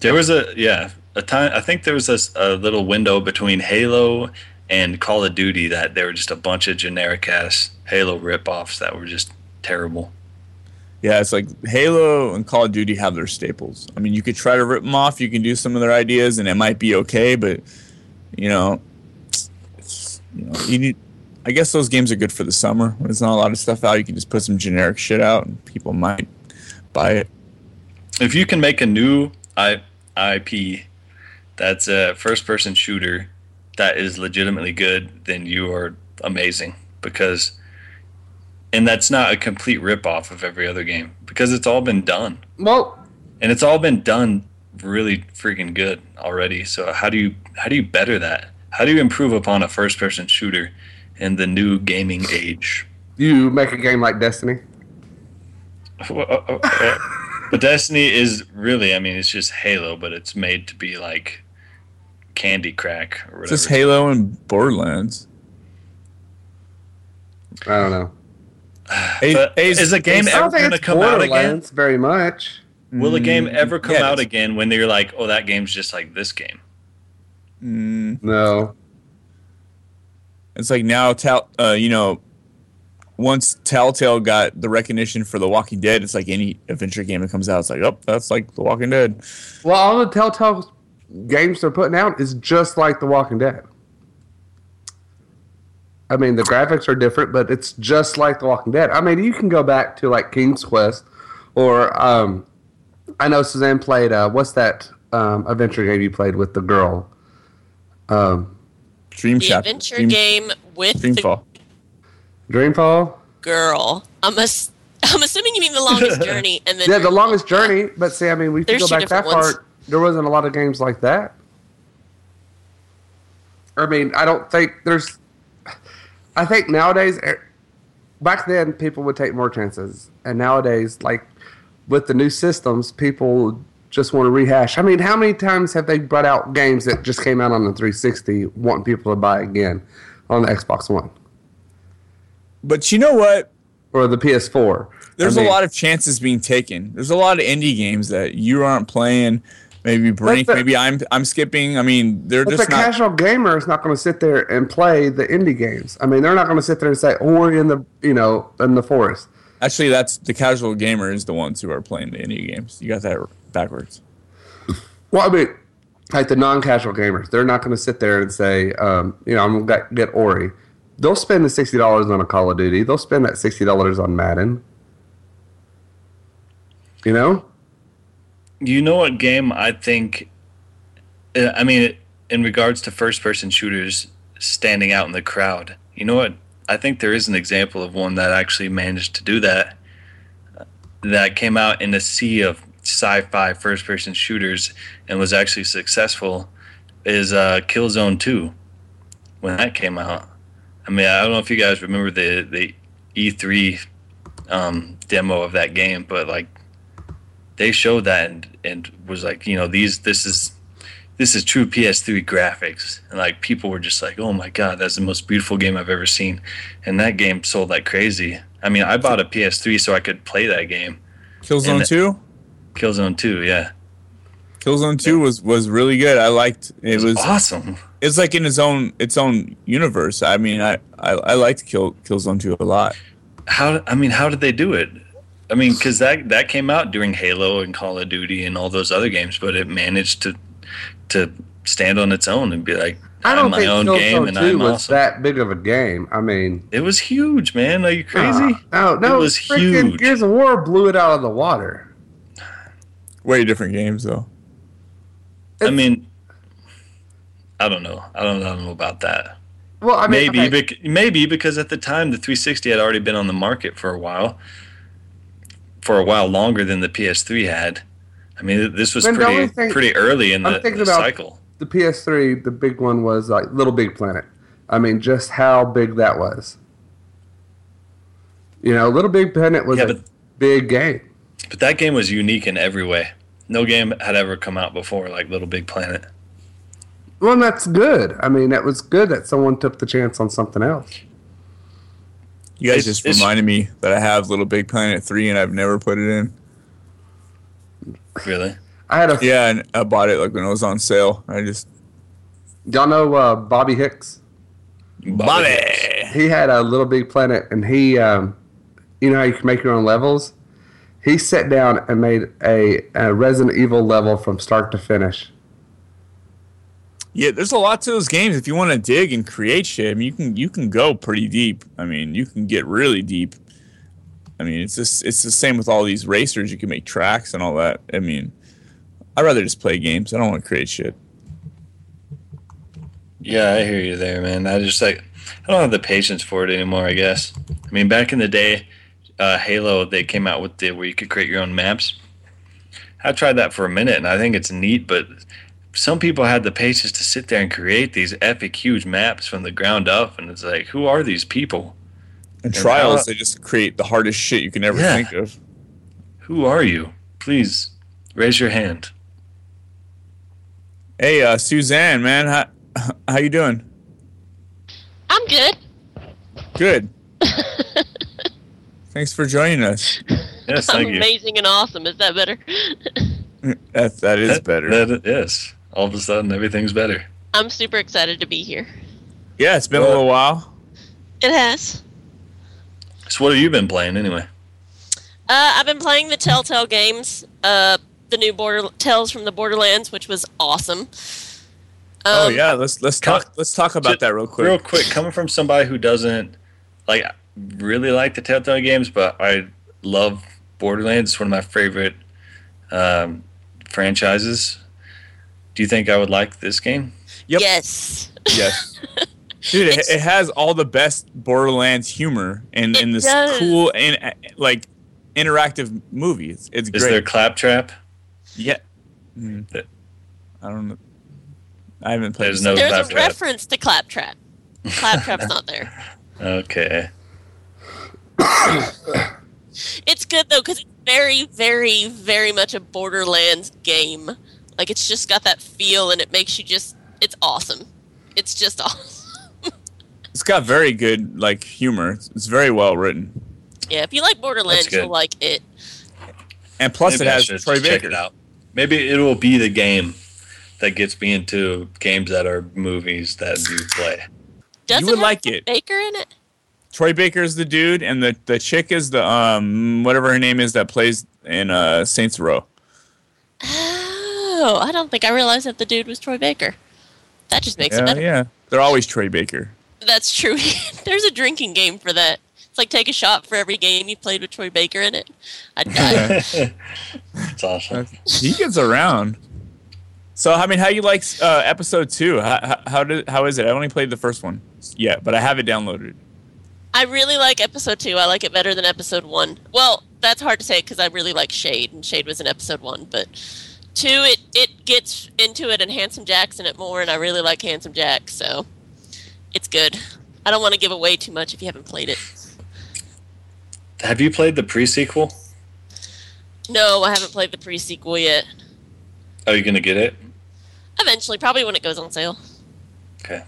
There was a yeah a time. I think there was a little window between Halo and Call of Duty that there were just a bunch of generic ass Halo ripoffs that were just terrible. Yeah, it's like Halo and Call of Duty have their staples. I mean, you could try to rip them off. You can do some of their ideas, and it might be okay. But you know, you know, you need. I guess those games are good for the summer when there's not a lot of stuff out. You can just put some generic shit out, and people might buy it. If you can make a new I, IP that's a first person shooter that is legitimately good, then you are amazing because and that's not a complete rip off of every other game because it's all been done Well, and it's all been done really freaking good already. So how do you how do you better that? How do you improve upon a first person shooter in the new gaming age? you make a game like Destiny. Uh, uh, uh, but Destiny is really, I mean, it's just Halo, but it's made to be like Candy Crack or It's just Halo and Borderlands. I don't know. Hey, But is the game I ever going to come out again? Very much. Will a game ever come Mm, yeah, out again when they're like, oh, that game's just like this game? Mm, No. it's like now, Tal, uh, you know, once Telltale got the recognition for The Walking Dead, it's like any adventure game that comes out, it's like, oh, that's like The Walking Dead. Well, all the Telltale games they're putting out is just like The Walking Dead. I mean, the graphics are different, but it's just like The Walking Dead. I mean, you can go back to like King's Quest, or um, I know Suzanne played. Uh, what's that um, adventure game you played with the girl? Um, Dream The Chapter. adventure Dream, game with Dreamfall. Dreamfall. girl. I'm ass- I'm assuming you mean the longest journey, and then Yeah, the longest journey. But see, I mean, we can There's go back that different ones. far. There wasn't a lot of games like that. I mean, I don't think there's. I think nowadays, eh, back then, people would take more chances, and nowadays, like with the new systems, people just want to rehash. I mean, how many times have they brought out games that just came out on the 360, wanting people to buy again on the Xbox One But you know what? or the PS4? There's I mean- a lot of chances being taken. There's a lot of indie games that you aren't playing. Maybe Brink. the- Maybe I'm I'm skipping. I mean, they're just the not. casual gamer is not going to sit there and play the indie games. I mean, they're not going to sit there and say, "Ori in the you know in the forest." Actually, that's the casual gamer is the ones who are playing the indie games. You got that backwards. Well, I mean, like the non-casual gamers, they're not going to sit there and say, um, "You know, I'm going to get Ori." They'll spend the sixty dollars on a Call of Duty. They'll spend that sixty dollars on Madden. You know, You know what game I think? uh, I mean, in regards to first-person shooters standing out in the crowd, you know what? I think there is an example of one that actually managed to do that. uh, That came out in a sea of sci-fi first-person shooters and was actually successful. Is uh, Killzone Two when that came out? I mean, I don't know if you guys remember the the E3 um, demo of that game, but like they showed that and, and was like, you know, these this is this is true PS3 graphics, and like people were just like, oh my god, that's the most beautiful game I've ever seen, and that game sold like crazy. I mean, I bought a PS3 so I could play that game, Killzone Two. Killzone 2. Yeah, Killzone Two was was really good. I liked it. Was awesome. it's like in its own its own universe. I mean, I I, I liked Kill Killzone Two a lot. How I mean, how did they do it? I mean, because that that came out during Halo and Call of Duty and all those other games, but it managed to to stand on its own and be like, I I'm don't my think own game Killzone and Two I'm was awesome. that big of a game. I mean, It was huge, man. Are you crazy? uh, no, no, It was freaking huge. Gears of War blew it out of the water. Way different games though. I mean, I don't know. I don't, I don't know about that. Well, I mean, maybe, okay, bec- maybe because at the time the 360 had already been on the market for a while, for a while longer than the PS3 had. I mean, this was pretty thing- pretty early in the, the cycle. the PS3, the big one was like Little Big Planet. I mean, just how big that was. You know, Little Big Planet was Yeah, a big game. But that game was unique in every way. No game had ever come out before like Little Big Planet. Well, that's good. I mean, that was good that someone took the chance on something else. You guys It's- just it's- reminded me that I have Little Big Planet three and I've never put it in. Really? I had a Yeah, and I bought it like when it was on sale. I just y'all know uh, Bobby Hicks. Bobby. He had a Little Big Planet, and he, um, you know how you can make your own levels. He sat down and made a, a Resident Evil level from start to finish. Yeah, there's a lot to those games. If you want to dig and create shit, I mean, you can you can go pretty deep. I mean, you can get really deep. I mean, it's just it's the same with all these racers. You can make tracks and all that. I mean, I'd rather just play games. I don't want to create shit. Yeah, I hear you there, man. I just like I don't have the patience for it anymore. I guess. I mean, back in the day, uh, Halo they came out with the where you could create your own maps. I tried that for a minute, and I think it's neat, but some people had the patience to sit there and create these epic, huge maps from the ground up, and it's like, who are these people? And And trials, how- they just create the hardest shit you can ever Yeah. think of. Who are you? Please raise your hand. Hey, uh, Suzanne, man, how, how you doing? I'm good. Good. Thanks for joining us. Yes, I'm thank you. amazing and awesome. Is that better? That that is That- better. That, yes. All of a sudden, everything's better. I'm super excited to be here. yeah, it's been a little while. It has. So, what have you been playing anyway? Uh, I've been playing the Telltale games. Uh, the new Border Tales from the Borderlands, which was awesome. oh Um, yeah, let's let's Come- talk let's talk about Ju- that real quick. Real quick, coming from somebody who doesn't like really like the Telltale games, but I love Borderlands. It's one of my favorite um, franchises. Do you think I would like this game? Yep. Yes. Yes. Dude, it, it has all the best Borderlands humor and It in this does. cool and uh, like interactive movie. It's, it's Is great. there claptrap? yeah. Mm. That- I don't know. I haven't played. There's no second- There's a reference to Claptrap. Claptrap's not there. Okay. It's good though because it's very, very, very much a Borderlands game. Like it's just got that feel, and it makes you just. It's awesome. It's just awesome. It's got very good like humor. It's, it's very well written, Yeah, if you like Borderlands, you'll like it. and plus Maybe it has should Troy check Baker. it out. Maybe it will be the game that gets me into games that are movies that you play. Does You it would have like it. Baker in it? Troy Baker is the dude, and the the chick is the um whatever her name is that plays in uh Saints Row. Oh, I don't think I realized that the dude was Troy Baker. That just makes it better. yeah. They're always Troy Baker. That's true. There's a drinking game for that. It's like take a shot for every game you played with Troy Baker in it. I died. It's awesome. he gets around. So I mean, how you like uh, episode two? How, how, how did how is it? I only played the first one yet, but I have it downloaded. I really like episode two. I like it better than episode one. Well, that's hard to say because I really like Shade, and Shade was in episode one. But two, it it gets into it, and Handsome Jack's in it more, and I really like Handsome Jack, so it's good. I don't want to give away too much if you haven't played it. Have you played the pre-sequel? No, I haven't played the pre sequel yet. Are you gonna get it? Eventually, probably when it goes on sale. Okay.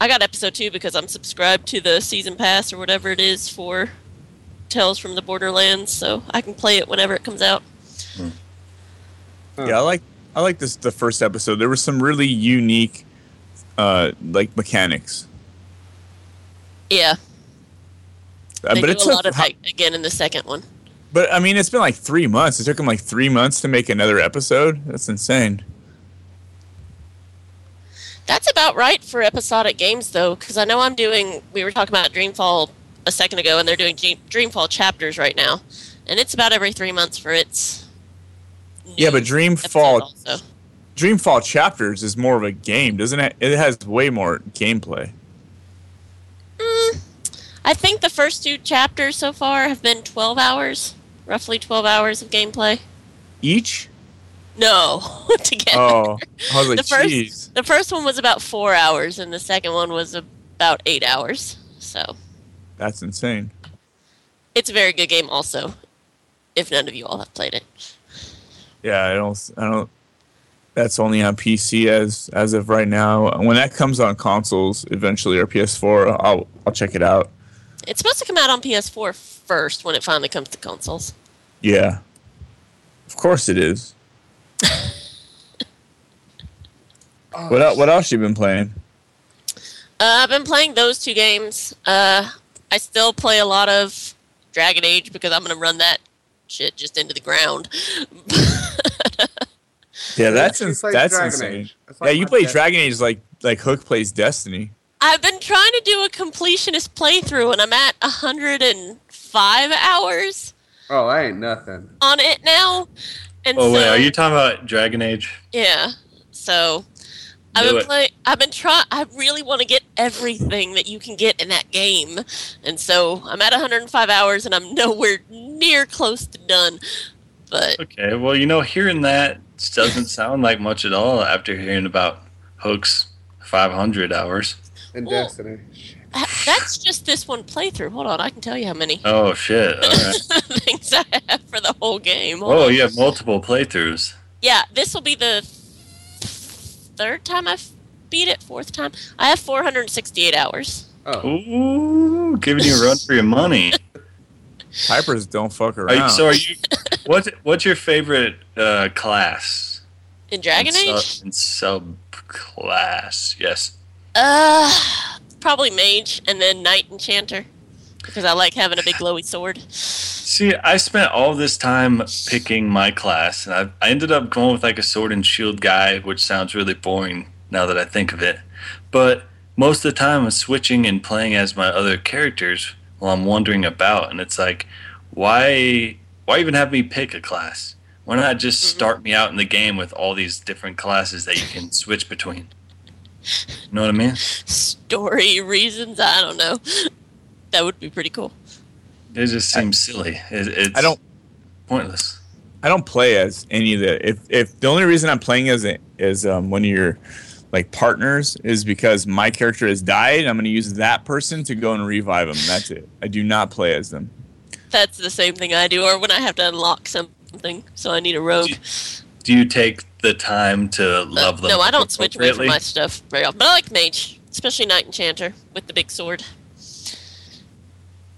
I got episode two because I'm subscribed to the season pass or whatever it is for Tales from the Borderlands, so I can play it whenever it comes out. Yeah, I like I like this the first episode. There was some really unique uh like mechanics. Yeah, Uh, they but do it a took lot of how- that again in the second one. But I mean, it's been like three months. It took them like three months to make another episode. That's insane. That's about right for episodic games, though, because I know I'm doing. We were talking about Dreamfall a second ago, and they're doing Dream- Dreamfall chapters right now, and it's about every three months for its. Yeah, but Dreamfall. Dreamfall Chapters is more of a game, doesn't it? It has way more gameplay. Mm, I think the first two chapters so far have been 12 hours, roughly 12 hours of gameplay. Each? No, together. Oh, I was like, the first, jeez. the first one was about four hours, and the second one was about eight hours. So That's insane. it's a very good game, also. If none of you all have played it, Yeah, I don't. I don't. That's only on PC as as of right now. When that comes on consoles eventually or PS4, I'll I'll check it out. it's supposed to come out on PS4 first when it finally comes to consoles. Yeah, of course it is. what el- what else have you been playing? Uh, I've been playing those two games. Uh, I still play a lot of Dragon Age because I'm going to run that shit just into the ground. Yeah, that's She ins- that's Dragon insane. Age. That's yeah, you play dad. Dragon Age like like Hook plays Destiny. I've been trying to do a completionist playthrough, and I'm at 105 hours Oh, I ain't nothing. on it now. And Oh so, wait, are you talking about Dragon Age? Yeah. So I've been playing. I've been trying. I really want to get everything that you can get in that game, and so I'm at 105 hours, and I'm nowhere near close to done. But Okay, well, you know, hearing that doesn't sound like much at all after hearing about Hook's 500 hours. in Well- Destiny. that's just this one playthrough. Hold on, I can tell you how many Oh, shit. All right. things I have for the whole game. Hold Oh, on. you have multiple playthroughs. Yeah, this will be the third time I've beat it. Fourth time. I have 468 hours. Oh, Ooh, giving you a run for your money. Pipers don't fuck Are around. you, so, are you? What's what's your favorite uh, class? In Dragon in Age? Sub, in subclass, yes. Uh, probably mage and then knight enchanter because I like having a big glowy sword. See, I spent all this time picking my class, and I, I ended up going with like a sword and shield guy, which sounds really boring now that I think of it. But most of the time, I'm switching and playing as my other characters while I'm wandering about, and it's like, why, why even have me pick a class? Why not just Mhm. start me out in the game with all these different classes that you can switch between? You know what I mean? Story reasons, I don't know. That would be pretty cool. It just seems silly. It, it's I don't. pointless. I don't play as any of the. If if the only reason I'm playing as a, is um, one of your like partners is because my character has died. I'm going to use that person to go and revive them. That's it. I do not play as them. That's the same thing I do, or when I have to unlock something, so I need a rogue. Do you take the time to Uh, love them? no, I don't switch away from my stuff very often, but I like mage, especially knight enchanter with the big sword.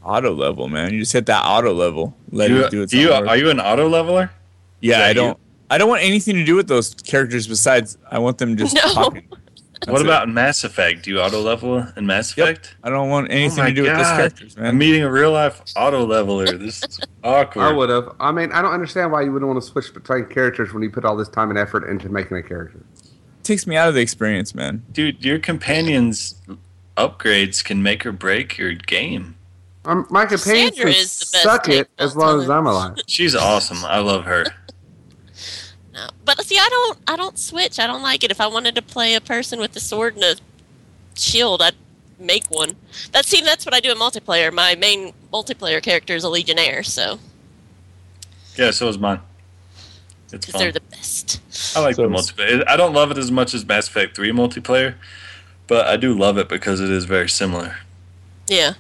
Auto level, man. You just hit that auto level. Let Do you, it do its do you, are you an auto leveler? Yeah, that I don't. I don't want anything to do with those characters besides I want them just No. talking. what That's it. about in Mass Effect? Do you auto level in Mass Yep. Effect? I don't want anything Oh to do with those oh God. man. I'm meeting a real life auto leveler. This is awkward. I would have. I mean, I don't understand why you wouldn't want to switch between characters when you put all this time and effort into making a character. It takes me out of the experience, man. Dude, your companion's upgrades can make or break your game. Um, my companions Sandra can is the best suck it as long as. I'm alive. She's awesome. I love her. No. But see, I don't, I don't switch. I don't like it. If I wanted to play a person with a sword and a shield, I'd make one. That see, that's what I do in multiplayer. My main multiplayer character is a legionnaire, so Yeah, so is mine. It's because fun. they're the best. I like So the it's- multiplayer. I don't love it as much as Mass Effect 3 multiplayer, but I do love it because it is very similar. Yeah.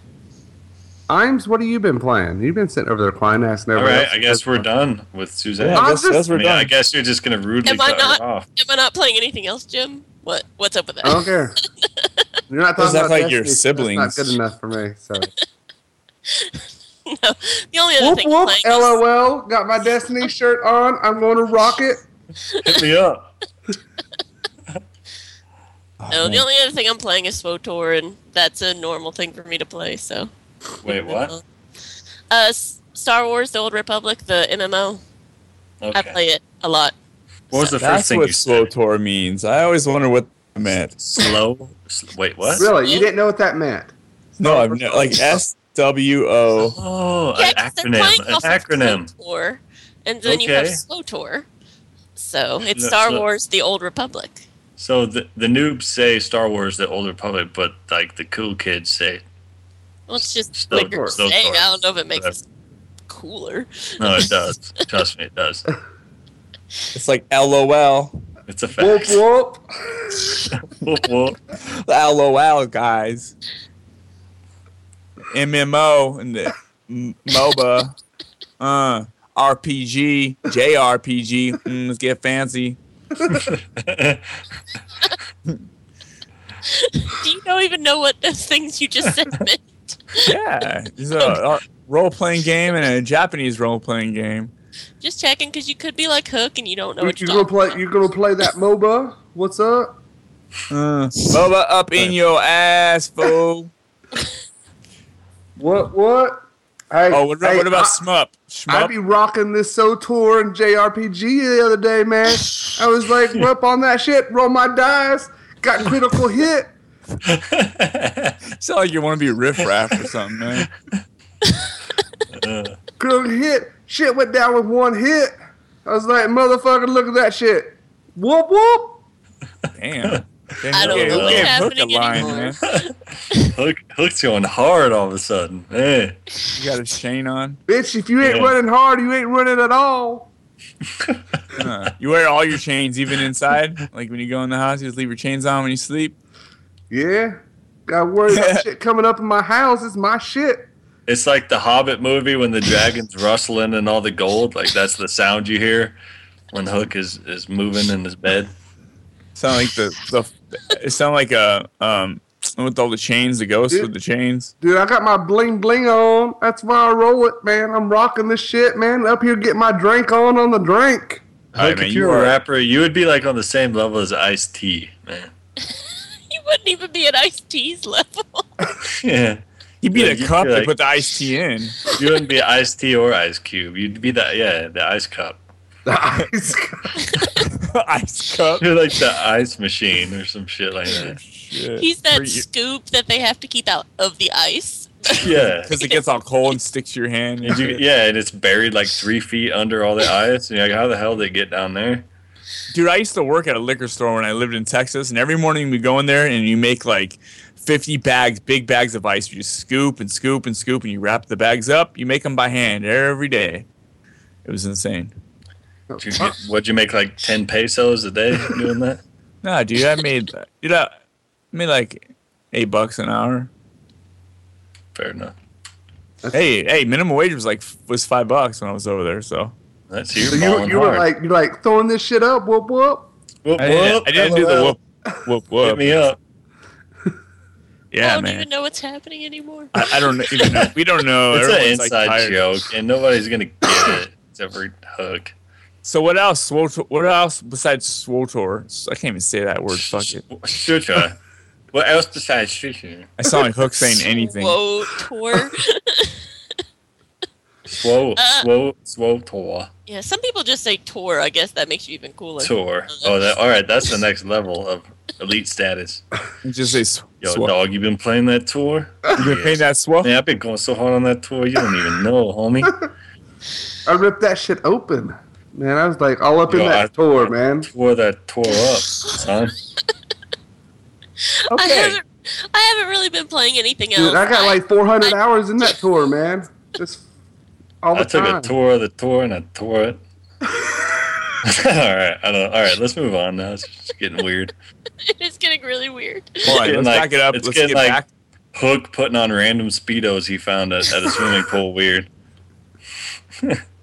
Imes, what have you been playing? You've been sitting over there crying, asking All everybody right, else. I guess we're done with Suzanne. Yeah, I guess, just- guess we're mean, I guess you're just gonna rudely Am I cut not- her off. Am I not playing anything else, Jim? What What's up with that? I don't care. You're not Those talking act about like your Destiny, so That's siblings. not good enough for me. So. no. The only other whoop thing whoop! I'm playing is- LOL. Got my Destiny shirt on. I'm going to rock it. Hit me up. Oh, no, man. the only other thing I'm playing is SWOTOR, and that's a normal thing for me to play. So, Wait, what? uh, Star Wars: The Old Republic, the MMO. I play it a lot. What was the first thing what you said? SWOTOR means. I always wonder what that meant. Slow. Wait, what? Really? You didn't know what that meant? No, I've no, like S W O. Oh, Yeah, an 'cause acronym. An acronym. KOTOR, and then you have Okay. SWOTOR. So it's No, Star so- Wars: The Old Republic. So the the noobs say Star Wars: The Old Republic, but like the cool kids say Well, it's just Still what you're saying. I don't know if it makes it cooler. no. It does. Trust me, it does. It's like LOL. It's a Whoop fact. whoop. Whoop, whoop. The LOL guys. MMO and the M- MOBA. Uh, RPG, JRPG. Mm, let's get fancy. Do you don't even know what those things you just said meant? Yeah, it's a, a role playing game and a Japanese role playing game. Just checking because you could be like Hook and you don't know You, what you you're gonna play? about. You gonna play that MOBA? What's up? Uh, MOBA up in your ass, fool. What? What? Hey, Oh, what about, hey, what about I- Shmup? I be rocking this SOTOR and JRPG the other day, man. I was like, up on that shit, roll my dice, got critical hit. Sound like you want to be riff raff or something, man. Uh, Critical hit. Shit went down with one hit. I was like, motherfucker, look at that shit. Whoop whoop. Damn. I don't know what's gave Hook happening line, anymore. man? Hook, Hook's going hard all of a sudden. Hey. You got a chain on. Bitch, if you ain't Yeah. running hard, you ain't running at all. Uh, you wear all your chains, even inside. Like when you go in the house, you just leave your chains on when you sleep. Yeah. Got worried about shit coming up in my house. It's my shit. It's like the Hobbit movie when the dragon's rustling and all the gold. Like that's the sound you hear when Hook is, is moving in his bed. Sound like the the. It sound like a um with all the chains, the ghost Dude. with the chains. Dude, I got my bling bling on. That's why I roll it, man. I'm rocking this shit, man. Up here getting my drink on on the drink. All right, Hook, man, if you you were are- a rapper, you would be like on the same level as Ice T, man. You wouldn't even be at Ice T's level. yeah. You beat Yeah, a you'd cup be to like- put the iced tea in. You wouldn't be Ice T or Ice Cube. You'd be the yeah, the ice cup. The ice. cup. Ice cup. You're like the ice machine or some shit like that. He's that scoop that they have to keep out of the ice. Yeah. Because it gets all cold and sticks to your hand. And you, yeah, and it's buried like three feet under all the ice. And you're like, how the hell did it get down there? Dude, I used to work at a liquor store when I lived in Texas, and every morning we go in there and you make like 50 bags, big bags of ice. You just scoop and scoop and scoop, and you wrap the bags up. You make them by hand every day. It was insane. Did you what'd you make like 10 pesos a day doing that? Nah, dude, I made, dude, I made like eight bucks an hour. Fair enough. Hey, hey, minimum wage was like was five bucks when I was over there. So That's you So you, you were like you're like throwing this shit up, whoop whoop. whoop, I didn't, whoop, I didn't do the LOL. whoop, whoop, Hit me up. Yeah, I don't man. even know what's happening anymore. I, I don't even know. We don't know. It's an Everyone's, like, inside tired. joke, and nobody's gonna get it except for Hook. So what else? Swotor, what else besides Swotor? I can't even say that word. Fuck it. Sutra. What else besides Sutra? I sound like Hook saying anything. Whoa, tour. Swole, Uh. swole, swole tour. yeah, some people just say tour. I guess that makes you even cooler. Tour. Oh, that, all right. That's the next level of elite status. You Just say sw- Yo, swa- dog, you been playing that tour? You been playing that swell? Man, I've been going so hard on that tour. You don't even know, homie. I ripped that shit open. Man, I was like all up in that I- tour, man. Tore that tour up, son. I Okay. haven't. I haven't really been playing anything else. Dude, I got like 400 I- hours in that tour, man. Just all the I took time. a tour of the tour and I tore it. all right, I don't. All right, let's move on now. It's just getting weird. it's getting really weird. Hold on, getting let's like- back it up. it's Let's getting get like- back. Hook putting on random speedos he found at, at a swimming pool. Weird.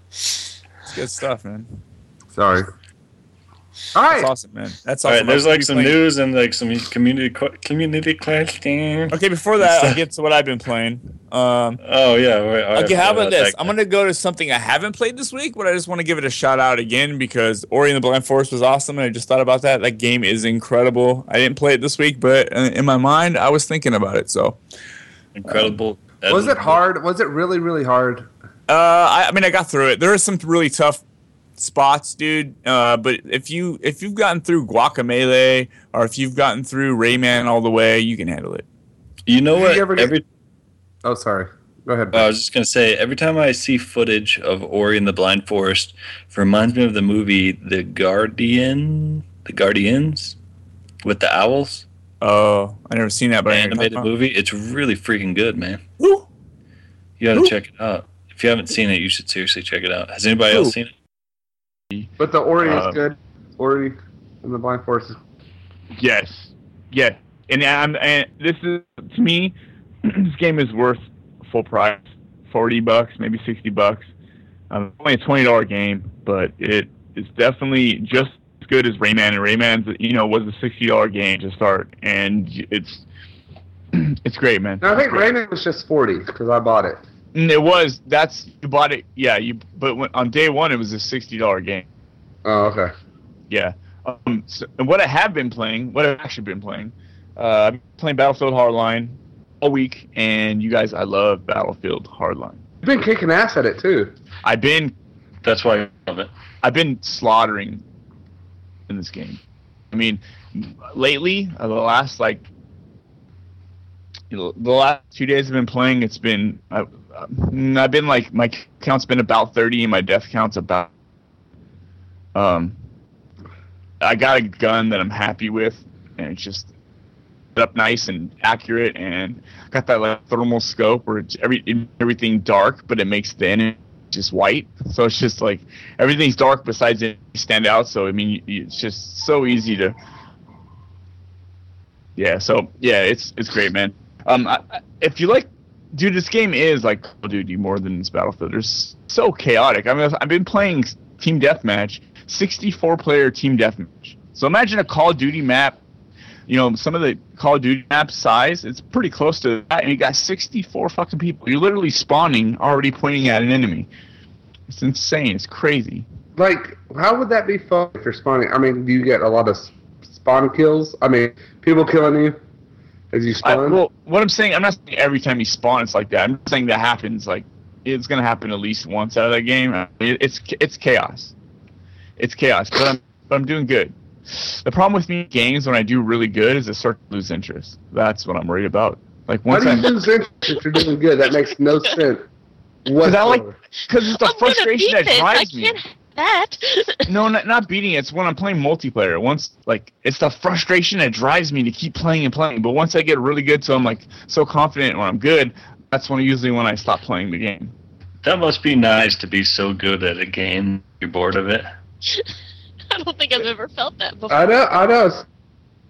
It's good stuff, man. Sorry. All right. That's awesome, man. That's All awesome. right, there's like some playing- news and like some community qu- community question. Okay, before that, I'll get to what I've been playing. Um, Oh yeah. Right, all right, okay, how about this? I'm gonna go to something I haven't played this week, but I just want to give it a shout out again because Ori and the Blind Forest was awesome, and I just thought about that. That game is incredible. I didn't play it this week, but uh, in my mind, I was thinking about it. So, incredible. Was it hard? Was it really, really hard? uh, I, I mean, I got through it. There are some really tough spots, dude. Uh, but if you if you've gotten through Guacamelee or if you've gotten through Rayman all the way, you can handle it. You know what? you ever get- Every Oh, sorry. Go ahead. I was just gonna say, every time I see footage of Ori and the Blind Forest, it reminds me of the movie The Guardian, The Guardians, with the owls. Oh, I never seen that, but I animated movie. It's really freaking good, man. Woo. You gotta Who? check it out. If you haven't seen it, you should seriously check it out. Has anybody Who? else seen it? But the Ori Uh, is good. Ori and the Blind Forest. Yes, yes, and I'm and this is to me, this game is worth full price, forty bucks, maybe sixty bucks. Um, only a twenty dollar game, but it is definitely just as good as Rayman. And Rayman's, you know, was a sixty dollar game to start, and it's it's great, man. No, I think. Rayman was just 40 because I bought it. Mm, It was. That's you bought it. Yeah, you. But when, on day one, it was a sixty dollar game. Oh, okay. Yeah. Um, so, and what I have been playing, what I've actually been playing, uh, I've been playing Battlefield Hardline all week, and you guys, I love Battlefield Hardline. You've been kicking ass at it too. I've been, That's why I love it. I've been slaughtering in this game. I mean, lately, uh, the last like, you know, the last two days I've been playing, it's been, I, uh, I've been like, my count's been about thirty, and my death count's about. Um, I got a gun that I'm happy with. and it's just up nice and accurate, and got that like thermal scope where it's every everything dark, but it makes the enemy just white. So it's just like everything's dark besides it stand out. So I mean, it's just so easy to. Yeah. So yeah, it's it's great, man. Um, I- if you like, dude, this game is like Call of Duty more than it's Battlefield. It's so chaotic. I mean, I've been playing Team Deathmatch, 64 player Team Deathmatch. So imagine a Call of Duty map. You know, some of the Call of Duty map size, it's pretty close to that, and you got 64 fucking people. You're literally spawning, already pointing at an enemy. It's insane. It's crazy. Like, how would that be fun if you're spawning? I mean, do you get a lot of spawn kills? I mean, people killing you as you I, well, what I'm saying, I'm not saying every time you spawn it's like that. I'm just saying that happens. Like it's gonna happen at least once out of that game. I mean, it's it's chaos. It's chaos, but I'm but I'm doing good. The problem with me games when I do really good is I start to lose interest. That's what I'm worried about. Like How once do you I'm lose interest if you're doing good? That makes no sense. because I like because it's the I'm frustration that this. drives I me. can't have that. No, not, not beating it. It's when I'm playing multiplayer. Once, like, it's the frustration that drives me to keep playing and playing. But once I get really good, so I'm like so confident when I'm good, that's when usually when I stop playing the game. That must be nice to be so good at a game. You're bored of it. I don't think I've ever felt that before. I know, I know. It's-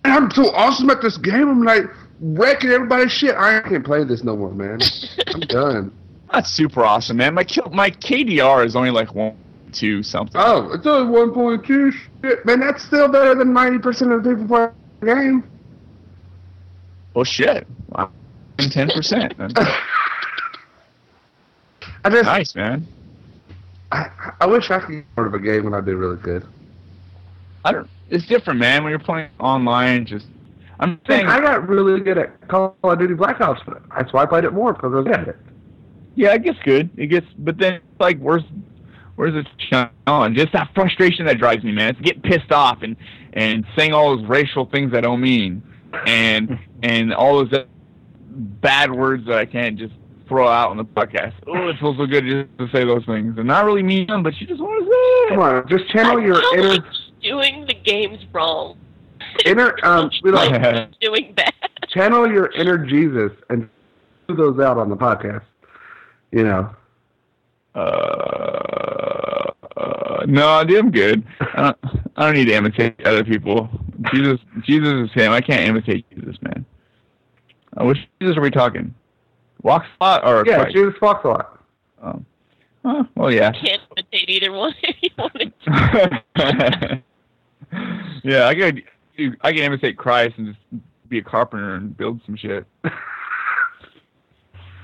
I'm so awesome at this game. I'm like wrecking everybody's shit. I can't play this no more, man. I'm done. That's super awesome, man. My kill, my KDR is only like one, two something. Oh, it's only 1.2. Shit, man, that's still better than 90% of the people playing the game. Well, shit, ten percent. I just, Nice, man. I, I wish I could get part of a game when I do really good. I don't. It's different, man. When you're playing online, just I'm saying. I got really good at Call of Duty Black Ops. but That's why I played it more because I was good at it. Yeah, it gets good. It gets, but then like, where's where's the challenge? Just that frustration that drives me, man. It's getting pissed off and and saying all those racial things I don't mean, and and all those bad words that I can't just throw out on the podcast. Oh, it feels so good just to say those things, and not really mean them, but you just want to say Come on, just channel your How inner, much doing the games wrong. inner, um, be like, doing bad. channel your inner Jesus and do those out on the podcast. You know, Uh, uh, no, dude, I'm good. I don't, I don't need to imitate other people. Jesus, Jesus is him. I can't imitate Jesus, man. Uh, which Jesus are we talking? Walk spot or yeah, Christ? Jesus walks a lot. Um, uh, well, yeah. You can't imitate either one if you wanted to. yeah, I could. I can imitate Christ and just be a carpenter and build some shit.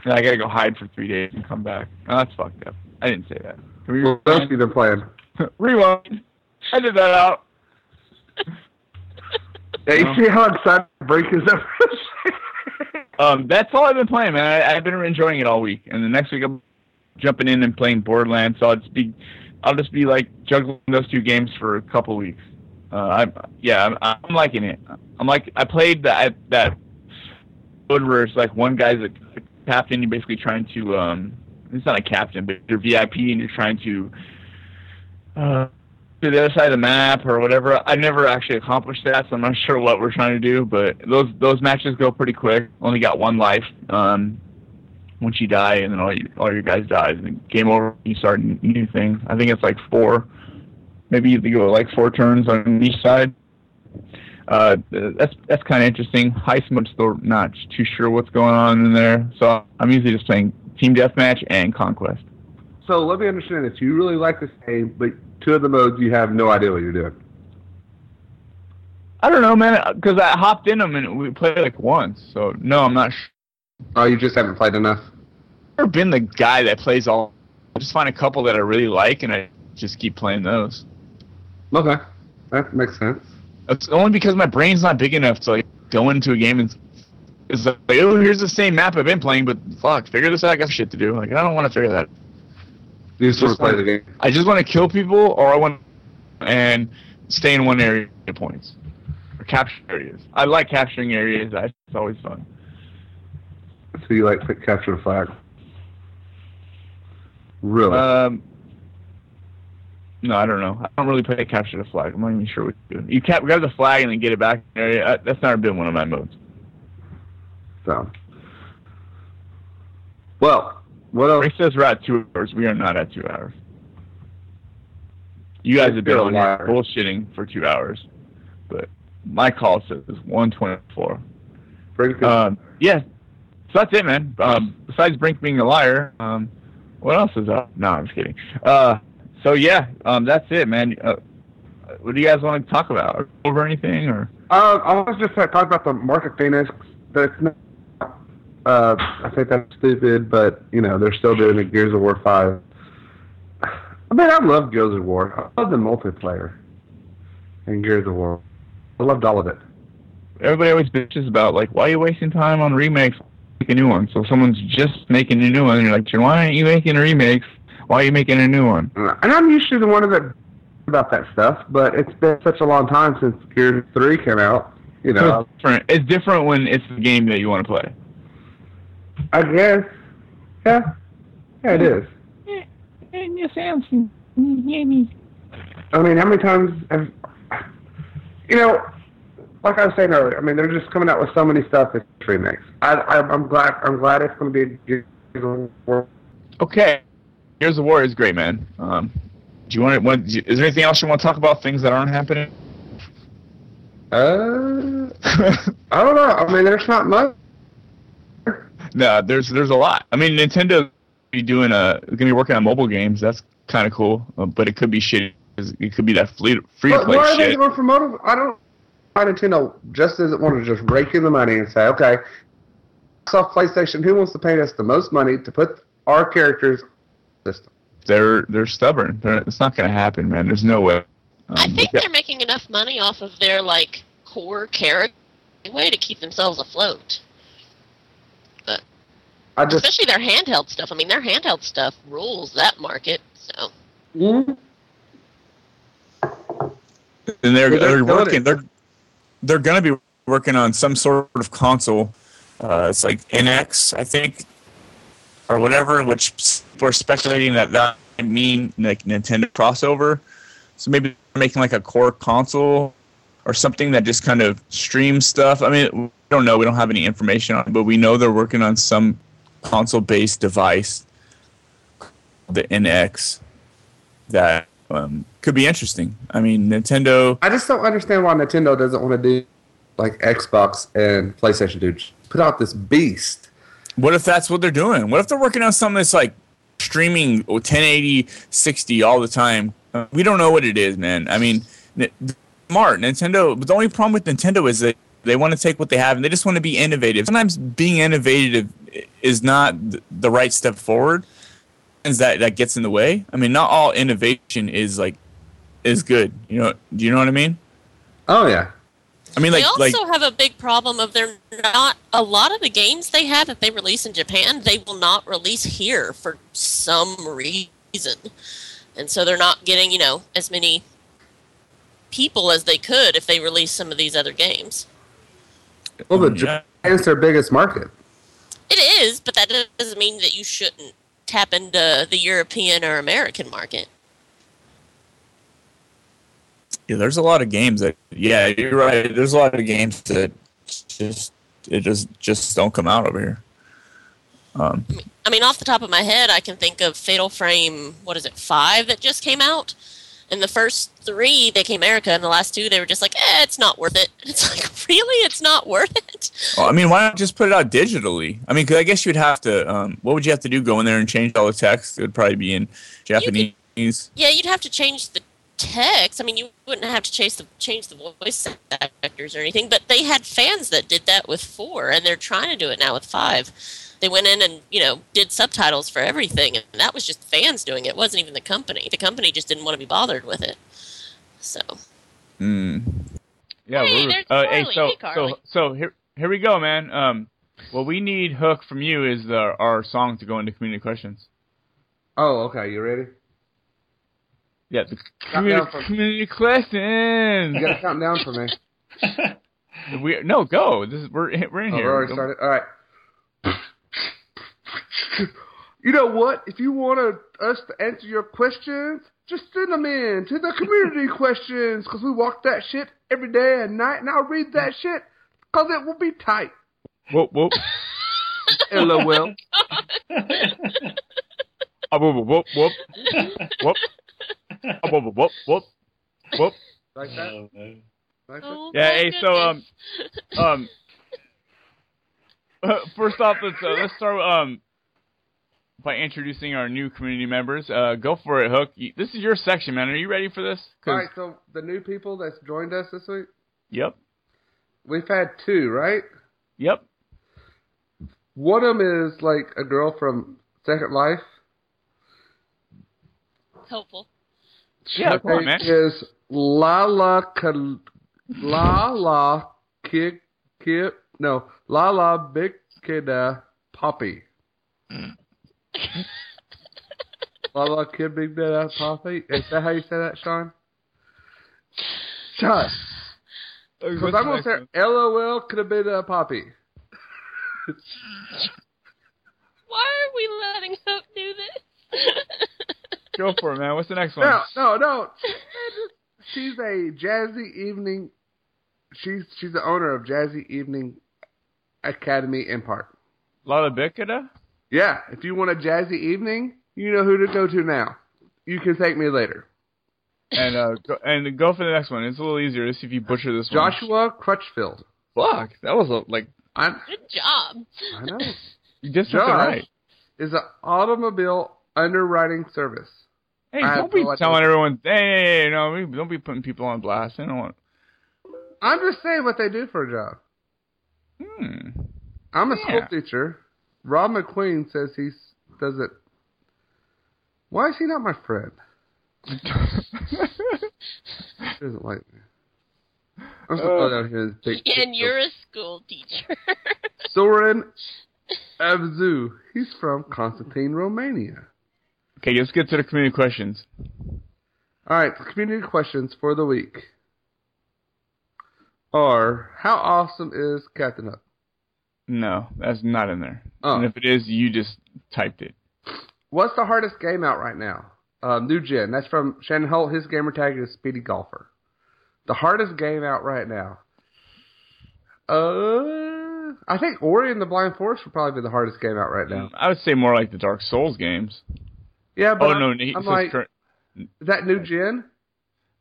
Yeah, I gotta go hide for three days and come back. Oh, that's fucked up. I didn't say that. Can we What else you been playing? rewind? I did that out. Yeah, you see how excited Break is Um, that's all I've been playing, man. I, I've been enjoying it all week, and the next week I'm jumping in and playing Borderlands. So I'll just be, I'll just be like juggling those two games for a couple weeks. Uh, I'm, yeah, I'm, I'm liking it. I'm like, I played that that mode where it's like one guy's a, a captain. You're basically trying to, um, it's not a captain, but you're VIP and you're trying to, uh, to the other side of the map or whatever. I never actually accomplished that, so I'm not sure what we're trying to do. But those those matches go pretty quick. Only got one life. Um, once you die, and then all you, all your guys die, and game over. You start a new thing. I think it's like four, maybe you go like four turns on each side. Uh, that's that's kind of interesting. Heist mode still not too sure what's going on in there, so I'm usually just playing team deathmatch and conquest. So let me understand this. You really like this game, but two of the modes you have no idea what you're doing. I don't know, man, because I hopped in them and we played like once. So no, I'm not sure. Oh, you just haven't played enough. I've never been the guy that plays all. I just find a couple that I really like and I just keep playing those. Okay, that makes sense. It's only because my brain's not big enough to like go into a game and it's like, oh, here's the same map I've been playing, but fuck, figure this out. I got shit to do. Like I don't want to figure that. You just want to play the game. I just want to kill people, or I want and stay in one area points or capture areas. I like capturing areas. That's always fun. So you like capture the flag? Really? Um, No, I don't know. I don't really play capture the flag. I'm not even sure what you do. You cap- grab the flag and then get it back. in the area. Uh, That's never been one of my modes. So, well, what else? Rick says we're at two hours. We are not at two hours. You guys have been on here bullshitting for two hours, but my call says it's 124. Brink Um, yeah, so that's it, man. Um, besides Brink being a liar, um, what else is up? No, I'm just kidding. Uh, so yeah, um, that's it, man. Uh, what do you guys want to talk about? Over anything or? Uh, I was just uh, talking about the Marcus Fenix. That it's not. Uh, I think that's stupid, but you know they're still doing the Gears of War five. I mean, I love Gears of War. I love the multiplayer in Gears of War. I loved all of it. Everybody always bitches about like, why are you wasting time on remakes? Make a new one. So someone's just making a new one, and you're like, why aren't you making remakes? Why are you making a new one? And I'm usually the one that about that stuff, but it's been such a long time since Gears three came out. You So know, it's different. It's different when it's the game that you want to play. I guess. Yeah, yeah, it is. And you sound I mean, how many times have you know? Like I was saying earlier, I mean, they're just coming out with so many stuff that's remix. I, I, I'm glad. I'm glad it's going to be. a good war. Okay. Here's the war is great, man. Um, do you want to? Want, is there anything else you want to talk about? Things that aren't happening? Uh, I don't know. I mean, there's not much. No, there's there's a lot. I mean, Nintendo be doing a gonna be working on mobile games. That's kind of cool, uh, but it could be shit. It could be that free free to But play why are they going for motive? I don't. Why Nintendo just doesn't want to just rake in the money and say, okay, off PlayStation, who wants to pay us the most money to put our characters system? They're they're stubborn. They're, it's not gonna happen, man. There's no way. Um, I think yeah. they're making enough money off of their like core character way to keep themselves afloat. I just. Especially their handheld stuff. I mean, their handheld stuff rules that market. So Mhm. and they're they're they're working. it. They're they're gonna be working on some sort of console. Uh, it's like NX, I think, or whatever. Which we're speculating that that might mean like Nintendo crossover. So maybe they're making like a core console or something that just kind of streams stuff. I mean, we don't know. We don't have any information on it, but we know they're working on some console-based device, the NX, that um, could be interesting. I mean, Nintendo. I just don't understand why Nintendo doesn't want to do like Xbox and PlayStation do. Put out this beast. What if that's what they're doing? What if they're working on something that's like streaming 1080, 60 all the time? We don't know what it is, man. I mean, smart Nintendo. But the only problem with Nintendo is that they want to take what they have and they just want to be innovative. Sometimes being innovative is not the right step forward. Is that that gets in the way? I mean, not all innovation is like is good. You know? Do you know what I mean? Oh yeah. I mean, like they like also have a big problem of they're not a lot of the games they have that they release in Japan they will not release here for some reason, and so they're not getting you know as many people as they could if they release some of these other games. Well, but mm, Yeah. Japan's their biggest market. It is, but that doesn't mean that you shouldn't tap into the European or American market. Yeah, there's a lot of games that. Yeah, you're right. There's a lot of games that just it just just don't come out over here. Um, I mean, off the top of my head, I can think of Fatal Frame. What is it? Five that just came out. And the first three they came America, and the last two they were just like, eh, it's not worth it. And it's like, really, it's not worth it. well, I mean, why not just put it out digitally? I mean, 'cause I guess you'd have to. Um, what would you have to do? Go in there and change all the text? It would probably be in Japanese. Yeah, you'd have to change the text. I mean, you wouldn't have to change the change the voice actors or anything. But they had fans that did that with four, and they're trying to do it now with five. They went in and you know did subtitles for everything, and that was just fans doing it. It wasn't even the company. The company just didn't want to be bothered with it. So Mm. Yeah, Hey, we're, there's uh, hey, so Hey, Carly. so so here here we go, man. Um, what we need hook from you is the, our song to go into community questions. Oh, okay. You ready? Yeah, the community, down community questions. You got to count down for me. We no go. This is we're we're in Oh, here. we already started. All right. You know what? If you want to, us to answer your questions, just send them in to the community questions because we walk that shit every day and night, and I'll read that shit because it will be tight. Whoop whoop. LOL. Ah, whoop whoop whoop whoop. Ah, whoop whoop whoop whoop. Whoop. Like that? Oh, man. Like that? Oh, Yeah, my hey, so, um, goodness. Um. First off, let's uh, let's start um by introducing our new community members. Uh, go for it, Hook. This is your section, man. Are you ready for this? All right. so the new people that's joined us this week, Yep. we've had two, right? Yep. One of them is like a girl from Second Life. It's hopeful. Yeah, Her come on, name man. is Lala Kal- Lala Kid Kid no Lala Big Kida uh, Poppy. Mm. Lala Kid Big Kida uh, Poppy. Is that how you say that, Sean? Sean. Because I'm gonna say LOL could have been a Poppy. Why are we letting Hope do this? Go for it, man. What's the next one? No, no, no. She's a Jazzy Evening. She's she's the owner of Jazzy Evening Academy in Park. La Bicada? Yeah, if you want a jazzy evening, you know who to go to now. You can thank me later. And uh, go, and go for the next one. It's a little easier. Let's see if you butcher this one. Joshua Crutchfield. Fuck, that was a, like I'm, Good job. I know. you did something Josh right. is an automobile underwriting service. Hey, I have don't be no idea. telling everyone. Hey, hey, hey, no, we- don't be putting people on blast. I don't want. I'm just saying what they do for a job. Hmm. I'm a Yeah. school teacher. Rob McQueen says he does it. Why is he not my friend? He doesn't like me. I'm supposed to go here and take And you're a school teacher. Soren Avzu. He's from Constantine, Romania. okay, let's get to the community questions. All right, community questions for the week are: How awesome is Captain Hook? No, that's not in there. Oh. And if it is, you just typed it. What's the hardest game out right now? Um, new gen. That's from Shannon Holt. His gamer tag is Speedy Golfer. The hardest game out right now. Uh, I think Ori and the Blind Forest would probably be the hardest game out right now. I would say more like the Dark Souls games. Yeah, but oh I'm, no, he I'm like, current. that new gen?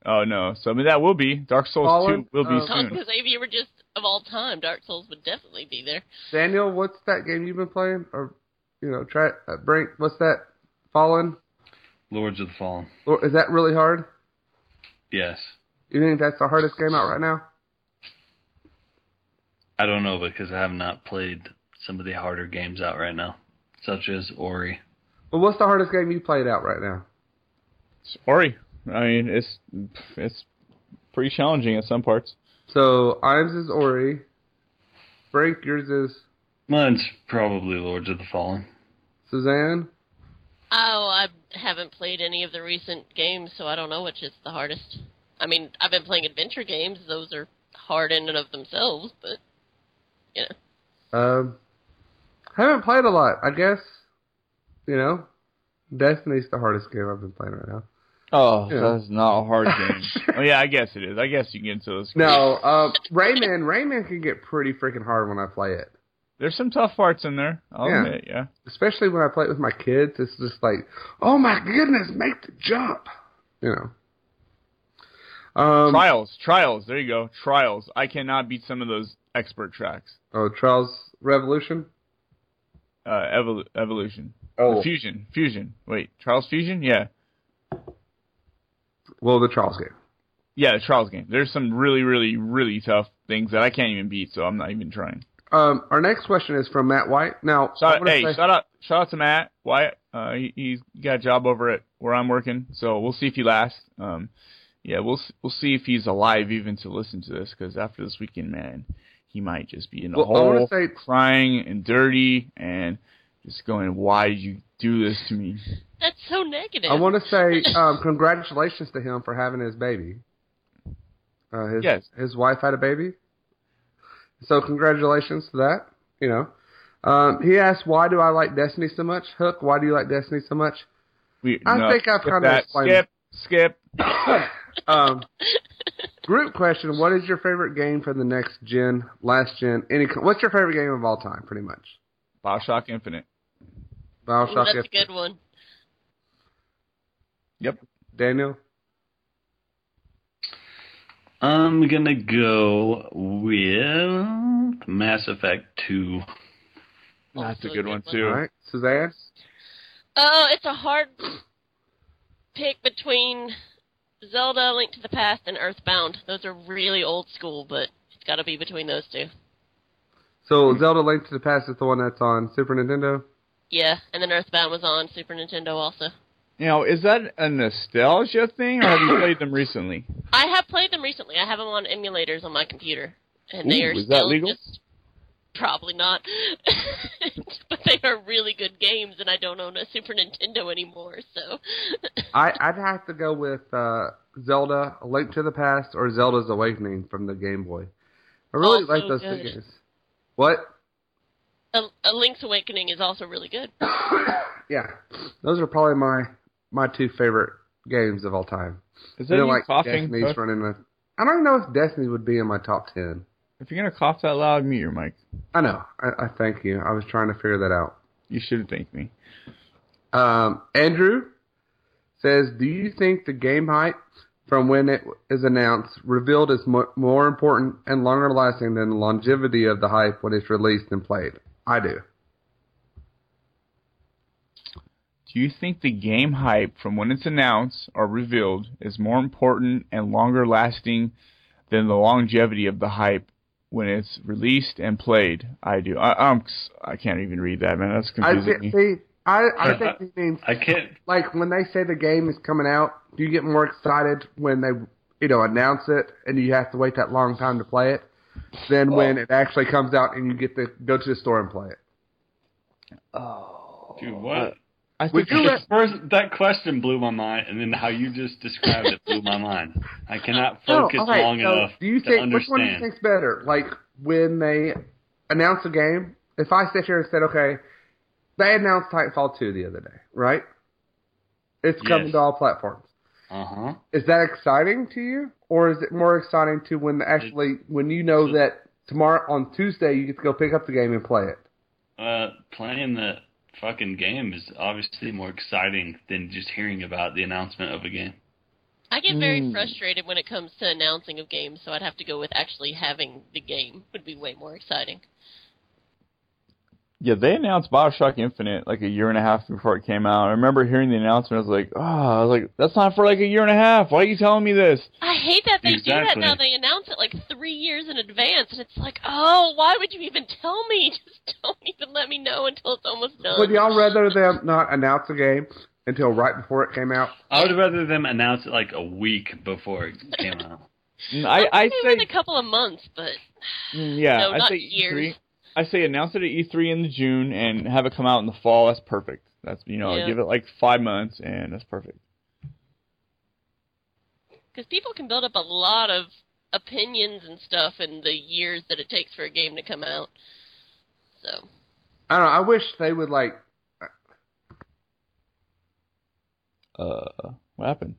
Oh no, so I mean that will be Dark Souls Fallen? two will be Oh. I was soon. gonna say if you were just of all time, Dark Souls would definitely be there. Daniel, what's that game you've been playing? Or, you know, try uh, Brink. What's that? Fallen. Lords of the Fallen. Or is that really hard? Yes. You think that's the hardest game out right now? I don't know because I have not played some of the harder games out right now, such as Ori. Well, what's the hardest game you played out right now? Ori. I mean, it's it's pretty challenging in some parts. So, Imes is Ori. Frank, yours is Mine's probably Lords of the Fallen. Suzanne. Oh, I haven't played any of the recent games, so I don't know which is the hardest. I mean, I've been playing adventure games; those are hard in and of themselves. But you know, Um, haven't played a lot. I guess, you know, Destiny's the hardest game I've been playing right now. Oh, Yeah. that's not a hard game. oh yeah, I guess it is. I guess you can get into those. No, uh, Rayman. Rayman can get pretty freaking hard when I play it. There's some tough parts in there. I'll Yeah. admit, yeah. especially when I play it with my kids, it's just like, oh my goodness, make the jump, you know. Um, Trials, trials. There you go. Trials. I cannot beat some of those expert tracks. oh, Trials Revolution. Uh, evol- evolution. Oh, Fusion. Fusion. Wait, Trials Fusion? Yeah. Well, the Trials game. Yeah, the Trials game. There's some really, really, really tough things that I can't even beat, so I'm not even trying. Um, our next question is from Matt White. Now, Shout, hey, say- shout out, shout out to Matt Wyatt. Uh, he, he's got a job over at where I'm working, so we'll see if he lasts. Um, yeah, we'll we'll see if he's alive even to listen to this, because after this weekend, man, he might just be in a Well, hole, say- crying and dirty, and just going, "Why did you do this to me?" that's so negative. I want to say um, congratulations to him for having his baby. Uh, his Yes. his wife had a baby, so congratulations to that. You know, um, he asked, "Why do I like Destiny so much?" Hook, why do you like Destiny so much? We, I no, think I've kinda that. explained- Skip, Skip. um, group question: What is your favorite game from the next gen, last gen? Any? What's your favorite game of all time? Pretty much. Bioshock Infinite. Bioshock. Ooh, that's a good one. Yep. Daniel. I'm gonna go with Mass Effect 2. That's a Also good one too. All right, Suzanne. Oh, it's a hard pick between Zelda, Link to the Past, and Earthbound. Those are really old school, but it's got to be between those two. So Zelda: Link to the Past is the one that's on Super Nintendo. Yeah, and then Earthbound was on Super Nintendo also. You know, is that a nostalgia thing, or have you played them recently? I have played them recently. I have them on emulators on my computer, and they are is that still legal? just probably not. but they are really good games, and I don't own a Super Nintendo anymore, so I, I'd have to go with uh, Zelda: A Link to the Past or Zelda's Awakening from the Game Boy. I really Also like those two games. What? A, a Link's Awakening is also really good. Yeah, those are probably my my two favorite games of all time. Is I that feel you like coughing? Destiny's Coach? running with. I don't even know if Destiny would be in my top ten. If you're gonna cough that loud, mute your mic. I know. I, I thank you. I was trying to figure that out. You shouldn't thank me. Um, Andrew says, "Do you think the game hype from when it is announced revealed is mo- more important and longer lasting than the longevity of the hype when it's released and played?" I do. Do you think the game hype from when it's announced or revealed is more important and longer lasting than the longevity of the hype when it's released and played? I do. I, I'm. I can't even read that, man. That's I confusing thi- me. see. I, I I- think he means I can't. like when they say the game is coming out. Do you get more excited when they you know announce it and you have to wait that long time to play it than oh. when it actually comes out and you get to go to the store and play it? Oh, dude, what? Uh, I think you The first, that question blew my mind, and then how you just described it blew my mind. I cannot No, focus long so enough do you to think which one do you think's better? Like when they announce a game. If I sit here and said, okay, they announced Titanfall 2 the other day, right? It's coming Yes. to all platforms. Uh huh. Is that exciting to you, or is it more exciting to when actually when you know so- that tomorrow on Tuesday you get to go pick up the game and play it? Uh, playing the fucking game is obviously more exciting than just hearing about the announcement of a game. I get very Mm. frustrated when it comes to announcing of games, so I'd have to go with actually having the game would be way more exciting. Yeah, they announced Bioshock Infinite like a year and a half before it came out. I remember hearing the announcement. I was like, oh, I was like, that's not for like a year and a half. Why are you telling me this? I hate that they do that now. They announce it like three years in advance, and it's like, oh, why would you even tell me? Just don't even let me know until it's almost done. Would y'all rather them not announce a game until right before it came out? I would rather them announce it like a week before it came out. I, I Maybe say, in a couple of months, but mm, yeah, no, I not say years. E3. I say announce it at E3 in the June and have it come out in the fall. That's perfect. That's you know, Yeah. give it like five months and that's perfect. because people can build up a lot of opinions and stuff in the years that it takes for a game to come out. So I don't know. I wish they would like. Uh, what happened?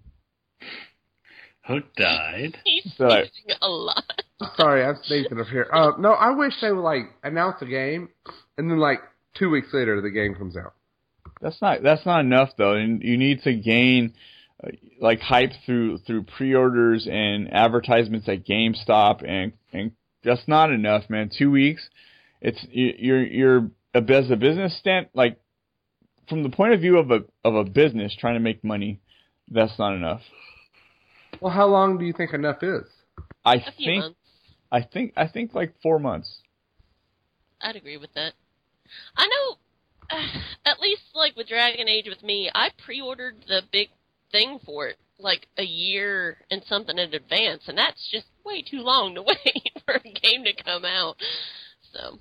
Hook died. he's So, like- using a lot. Sorry, I'm sneezing up here. Uh, no, I wish they would like announce a game and then like two weeks later the game comes out. That's not that's not enough though. And you need to gain uh, like hype through through pre-orders and advertisements at GameStop and and that's not enough, man. Two weeks. It's you- you're you're as a business stand like from the point of view of a of a business trying to make money. That's not enough. Well, how long do you think enough is? I think months. I think I think like four months. I'd agree with that. I know, at least like with Dragon Age with me, I pre-ordered the big thing for it like a year and something in advance, and that's just way too long to wait for a game to come out. So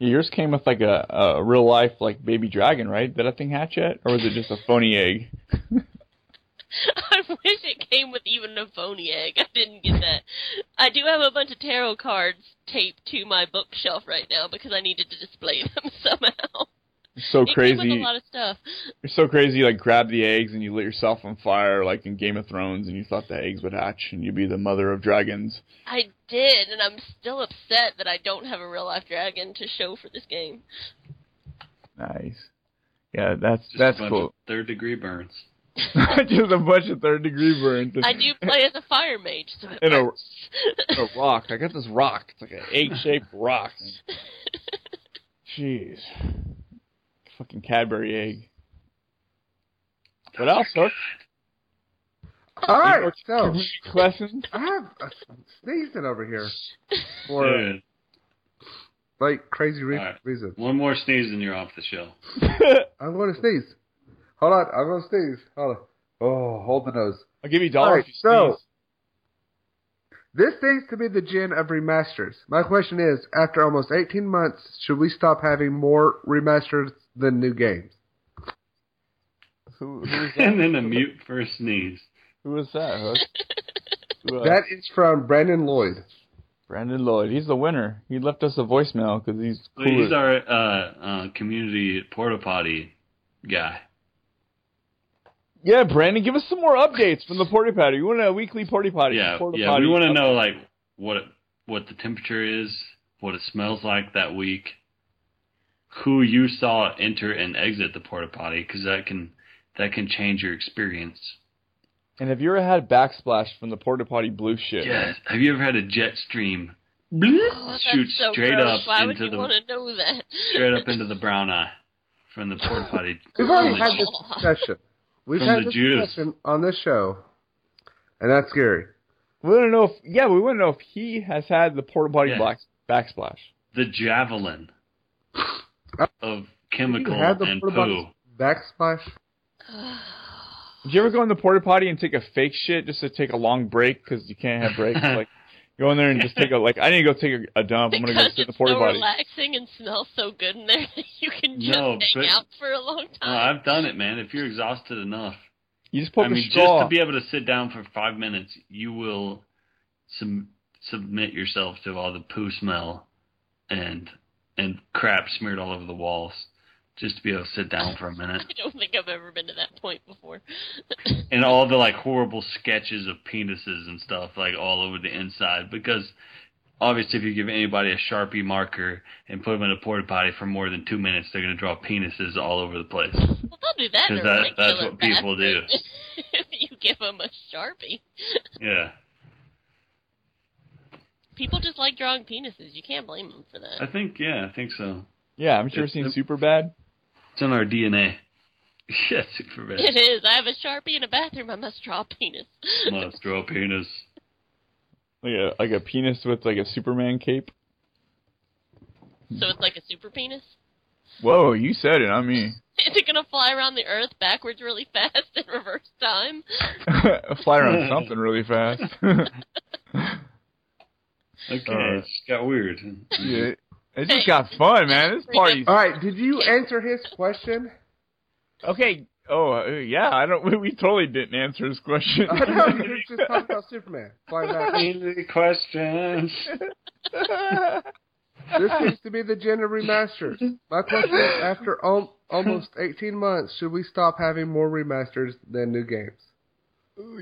Yours came with like a, a real life like baby dragon, right? Did that thing hatch yet, or was it just a phony egg? I wish it came with even a phony egg. I didn't get that. I do have a bunch of tarot cards taped to my bookshelf right now because I needed to display them somehow. It's so It came with a lot of stuff. You're so crazy. You, like grab the eggs and you lit yourself on fire, like in Game of Thrones, and you thought the eggs would hatch and you'd be the mother of dragons. I did, and I'm still upset that I don't have a real life dragon to show for this game. Nice. Yeah, that's Just that's a bunch cool. of third degree burns. Just a bunch of third degree burns. I do play as a fire mage, so it In a- a rock. I got this rock. It's like an egg-shaped rock. Jeez. Fucking Cadbury egg. What else, Hook? All right, so Community questions? I have a sneezing over here for Dude, like crazy re- All right. reason. one more sneeze and you're off the show. I'm going to sneeze. Hold on, I'm going to sneeze. Hold on. Oh, hold the nose. I'll give you a dollar Alright, if you so- sneeze. This seems to be the gin of remasters. My question is, after almost 18 months, should we stop having more remasters than new games? Who, who, is And then a mute for a sneeze. who was that, Hook? Who, That is from Brandon Lloyd. Brandon Lloyd. He's the winner. He left us a voicemail because he's cool. he's our uh, uh, community porta potty guy. Yeah, Brandon, give us some more updates from the porta potty. We want a weekly porta potty. Yeah, porta yeah. potty We want to know like what what the temperature is, what it smells like that week, who you saw enter and exit the porta potty, because that can that can change your experience. And have you ever had backsplash from the porta potty blue shit? Yes. Have you ever had a jet stream Oh, shoot so straight gross. up Why would into you the know that? straight up into the brown eye from the porta potty? We've already had this discussion. We've From had the this Judas. discussion on this show, and that's scary. We want to know if yeah, we want to know if he has had the porta potty Yeah. black backsplash. the javelin of You chemical had the and porta poo. potty backsplash. Did you ever go in the porta potty and take a fake shit just to take a long break because you can't have breaks? like go in there and just take a like I need to go take a, a dump. I'm gonna go sit in the it's porta so potty. relaxing and smells so good in there that you can just No, hang but- out for a long Oh, time. I've done it, man. If you're exhausted enough, You just poke I mean, a just to be able to sit down for five minutes, you will sub- submit yourself to all the poo smell and and crap smeared all over the walls, just to be able to sit down for a minute. I don't think I've ever been to that point before. and all the like horrible sketches of penises and stuff like all over the inside because obviously if you give anybody a sharpie marker and put them in a porta potty for more than two minutes they're going to draw penises all over the place Well, they'll do that in a 'Cause that- that's what people do. bathroom. if you give them a sharpie, yeah people just like drawing penises. You can't blame them for that. i think yeah i think so yeah, haven't you ever seen It's- Superbad? It's in our dna yeah super It is. I have a sharpie in a bathroom. I must draw a penis. must draw a penis Like a like a penis with like a Superman cape. so it's like a super penis. Whoa, you said it, not me. Is it gonna fly around the Earth backwards really fast in reverse time? Fly around something really fast. okay Alright. it just got weird yeah, it just got fun, man. This party. All right, did you answer his question? Okay. Oh uh, yeah, I don't. We, we totally didn't answer his question. I know you just talking about Superman. Flying back. Easy questions This seems to be the gender remasters. My question is, after al- almost 18 months, should we stop having more remasters than new games?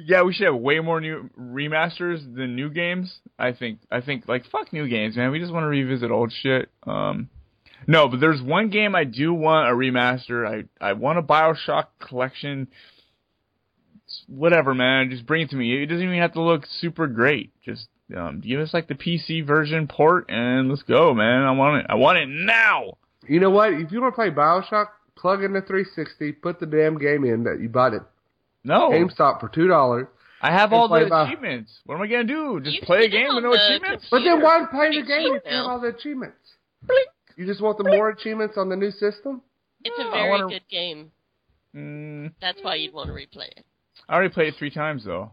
Yeah, we should have way more new remasters than new games. I think. I think like fuck new games, man. We just want to revisit old shit. Um, no, but there's one game I do want a remaster. I I want a Bioshock collection. Whatever, man. Just bring it to me. It doesn't even have to look super great. Just um, give us like the PC version port and let's go, man. I want it. I want it now. You know what? If you want to play Bioshock, plug in the 360, put the damn game in that you bought it No, GameStop for two dollars. I have all the play Bio- achievements. What am I gonna do? Just You play a game with no the achievements? But then why play the game cheap if you have all the achievements? You just want the more achievements on the new system? It's No, a I very wanna- good game. Mm, That's why you'd want to replay it. I already played it three times though.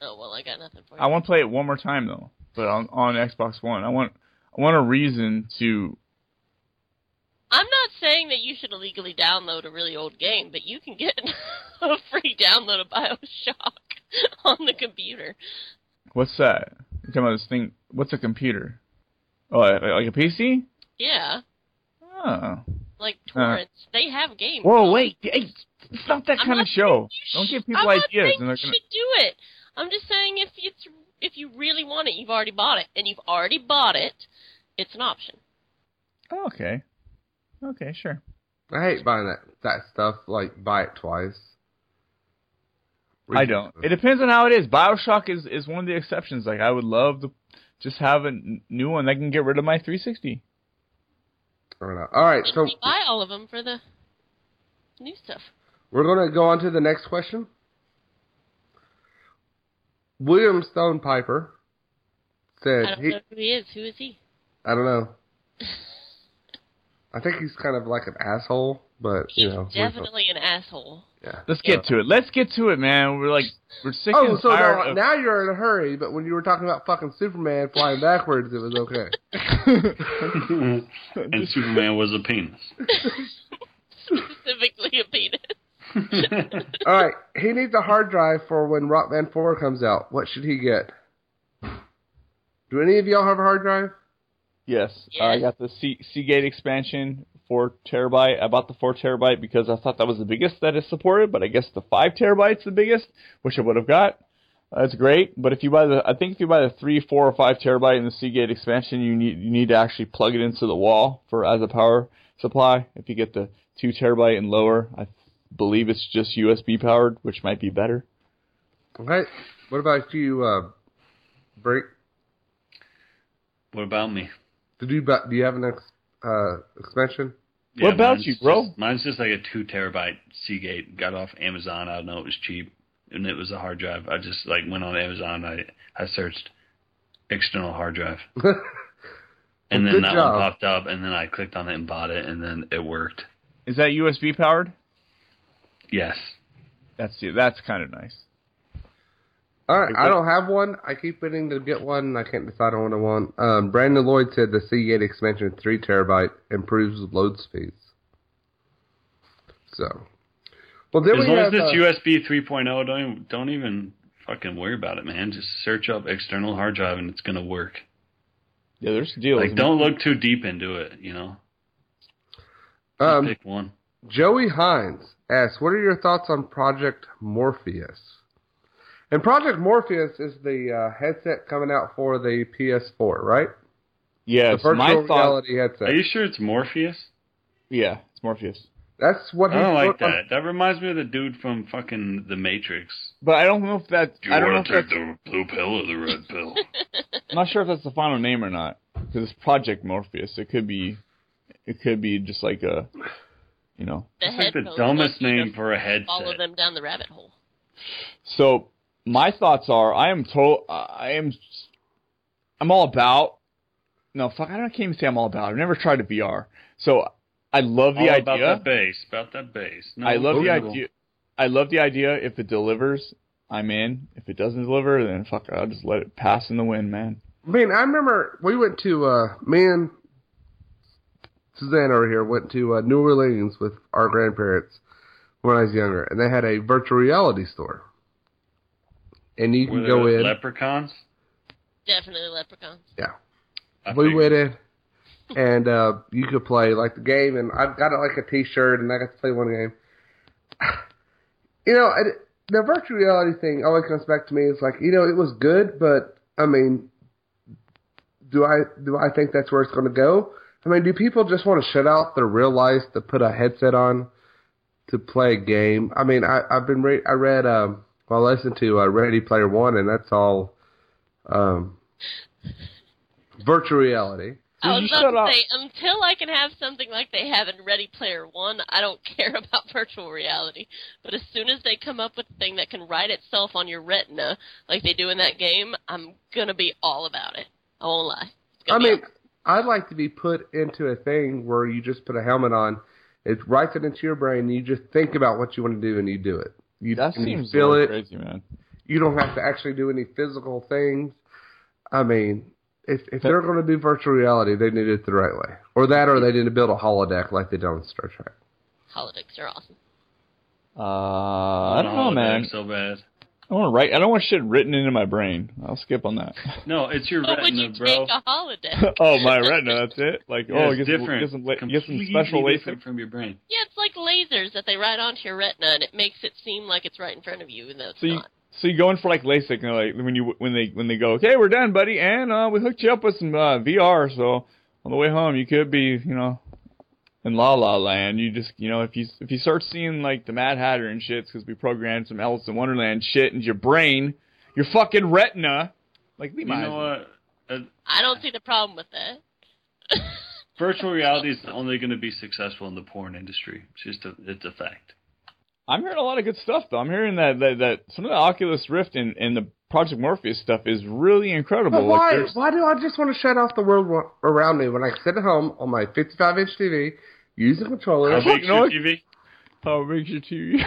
Oh well, I got nothing for you. I want to play it one more time though, but on on Xbox One. I want I want a reason to. I'm not saying that you should illegally download a really old game, but you can get a free download of Bioshock on the computer. What's that? You're talking about this thing? What's a computer? Oh, like a PC? Yeah, Oh, like uh. Torrents. they have games. Whoa, on. wait! Hey, it's not that I'm kind not of show. Don't give people I'm ideas, saying and they're you gonna. should do it. I'm just saying if it's if you really want it, you've already bought it, and you've already bought it. It's an option. Oh, okay. Okay, sure. I hate buying that that stuff. Like buy it twice. I don't. It depends on how it is. Bioshock is is one of the exceptions. Like I would love to just have a n- new one that can get rid of my 360. I don't know. All right, so you buy all of them for the new stuff. we're gonna go on to the next question. William Stone Piper I said don't he. know who he is. Who is he? I don't know. I think he's kind of like an asshole, but you He's know. definitely an asshole. Yeah. Let's get to it. Let's get to it, man. We're like we're sick of Oh, and so tired now, of. now you're in a hurry, but when you were talking about fucking Superman flying backwards, it was okay. and Superman was a penis. Specifically a penis. All right, he needs a hard drive for when Rock Band 4 comes out. What should he get? Do any of y'all have a hard drive? Yes, Yes. I got the C- Seagate expansion, four terabyte. I bought the four terabyte because I thought that was the biggest that is supported, but I guess the five terabyte's the biggest, which I would have got. That's great, but if you buy the, I think if you buy the three, four, or five terabyte in the Seagate expansion, you need you need to actually plug it into the wall for as a power supply. If you get the two terabyte and lower, I believe it's just USB powered, which might be better. Okay. What about if you, uh, Break? What about me? Did you, bu- do you have an ex, uh, expansion? What about you, bro? Just, mine's just like a two terabyte Seagate. Got off Amazon. I don't know. It was cheap, and it was a hard drive. I just like went on Amazon. I I searched external hard drive, and then good that job. one popped up, and then I clicked on it and bought it, and then it worked. Is that USB powered? Yes. That's that's kind of nice. All right, I don't have one. I keep waiting to get one. and I can't decide on what I want. Um, Brandon Lloyd said the Seagate expansion, three terabyte, improves load speeds. So, well, then As we long have as it's uh, USB 3.0, don't even, don't even fucking worry about it, man. Just search up external hard drive, and it's gonna work. Yeah, there's deals. Like, don't look too deep into it. You know, Just um, pick one. Joey Hines asks, "What are your thoughts on Project Morpheus?" And Project Morpheus is the uh, headset coming out for the PS4, right? Yes, the virtual my thought. reality headset. Are you sure it's Morpheus? Yeah, it's Morpheus. That's what I don't like put on- that. That reminds me of the dude from fucking The Matrix. But I don't know if that. Do you I don't know want if to take that's. the blue pill or the red pill? I'm not sure if that's the final name or not because it's Project Morpheus. It could be. It could be just like a. You know. The It's like the dumbest want you to name for a headset. Follow headset. them down the rabbit hole. So my thoughts are, I am total. I am. I'm all about. No, fuck. I don't can't even say I'm all about. I've never tried a VR, so I love the All idea. about that bass. About that bass. No, I love the idea. I love the idea. If it delivers, I'm in. If it doesn't deliver, then fuck, I'll just let it pass in the wind, man. I mean, I remember we went to uh, me and Suzanne over here went to uh, New Orleans with our grandparents when I was younger, and they had a virtual reality store, and you Were can go in. leprechauns? Definitely leprechauns. yeah, I we figured. went in, and uh, you could play like the game, and I've got it like a T-shirt, and I got to play one game. You know, it, the virtual reality thing always comes back to me. It's like you know, it was good, but I mean, do I do I think that's where it's going to go? I mean, do people just want to shut out their real life to put a headset on to play a game? I mean, I, I've been re- I read um, well, I listened to uh, Ready Player One, and that's all um, virtual reality. I you was about to say, until I can have something like they have in Ready Player One, I don't care about virtual reality. But as soon as they come up with a thing that can write itself on your retina, like they do in that game, I'm gonna be all about it. I won't lie. I gonna be mean, I'd like to be put into a thing where you just put a helmet on, it writes it into your brain, and you just think about what you want to do, and you do it. You, That and seems feel a it. crazy, man. You don't have to actually do any physical things. I mean, if if they're going to do virtual reality, they need it the right way, or that, or they need to build a holodeck like they do in Star Trek. holodecks are awesome. Uh, I don't know, man. So bad. I want to write. I don't want shit written into my brain. I'll skip on that. No, it's your But would you bro. take a holiday. oh, my retina. That's it. Like, Yeah, oh, it's get some, different. get some, la- get some special different LASIK. from your brain. Yeah, it's like lasers that they ride onto your retina, and it makes it seem like it's right in front of you, even though it's So you, not. so you go in for like LASIK, and like when you when they when they go, okay, we're done, buddy, and uh, we hooked you up with some uh, VR. So on the way home, you could be, you know, in La La Land. You just, you know, if you if you start seeing like the Mad Hatter and shit, because we programmed some Alice in Wonderland shit into your brain, your fucking retina. Like, leave You my know what? Uh, I don't see the problem with that. virtual reality is only going to be successful in the porn industry. It's just a, it's a fact. I'm hearing a lot of good stuff though. I'm hearing that that, that some of the Oculus Rift and, and the Project Morpheus stuff is really incredible. But why? there's- Why do I just want to shut off the world around me when I sit at home on my 55 inch TV, use a controller? How fucking big's your TV? How big's your TV?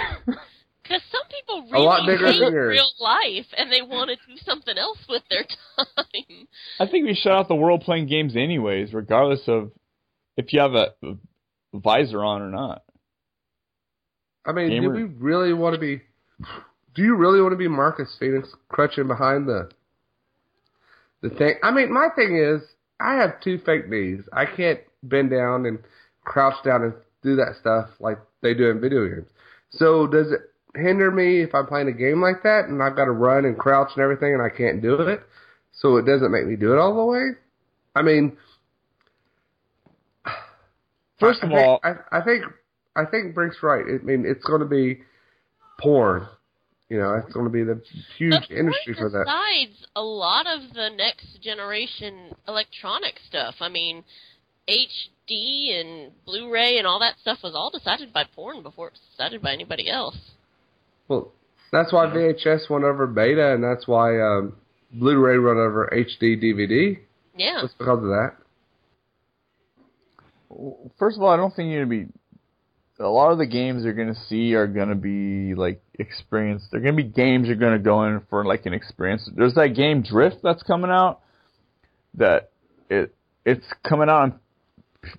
Because some people really bigger hate real life, and they want to do something else with their time. I think we shut out the world playing games anyways, regardless of if you have a, a visor on or not. I mean, Gamer- do we really want to be? Do you really want to be Marcus Fenix crutching behind the the thing? I mean, my thing is, I have two fake knees. I can't bend down and crouch down and do that stuff like they do in video games. So does it hinder me if I'm playing a game like that and I've got to run and crouch and everything and I can't do it? So it doesn't make me do it all the way. I mean, First of all, I, I think I think Brink's right. I mean, it's going to be porn. You know, it's going to be the huge But industry for that. Besides, a lot of the next generation electronic stuff. I mean, HD and Blu-ray and all that stuff was all decided by porn before it was decided by anybody else. Well, that's why VHS went over Beta, and that's why um, Blu-ray went over HD DVD. Yeah. Just because of that. first of all, I don't think you're gonna be. A lot of the games you're gonna see are gonna be like experience. They're gonna be games you're gonna go in for like an experience. There's that game Drift that's coming out. That it it's coming out on P-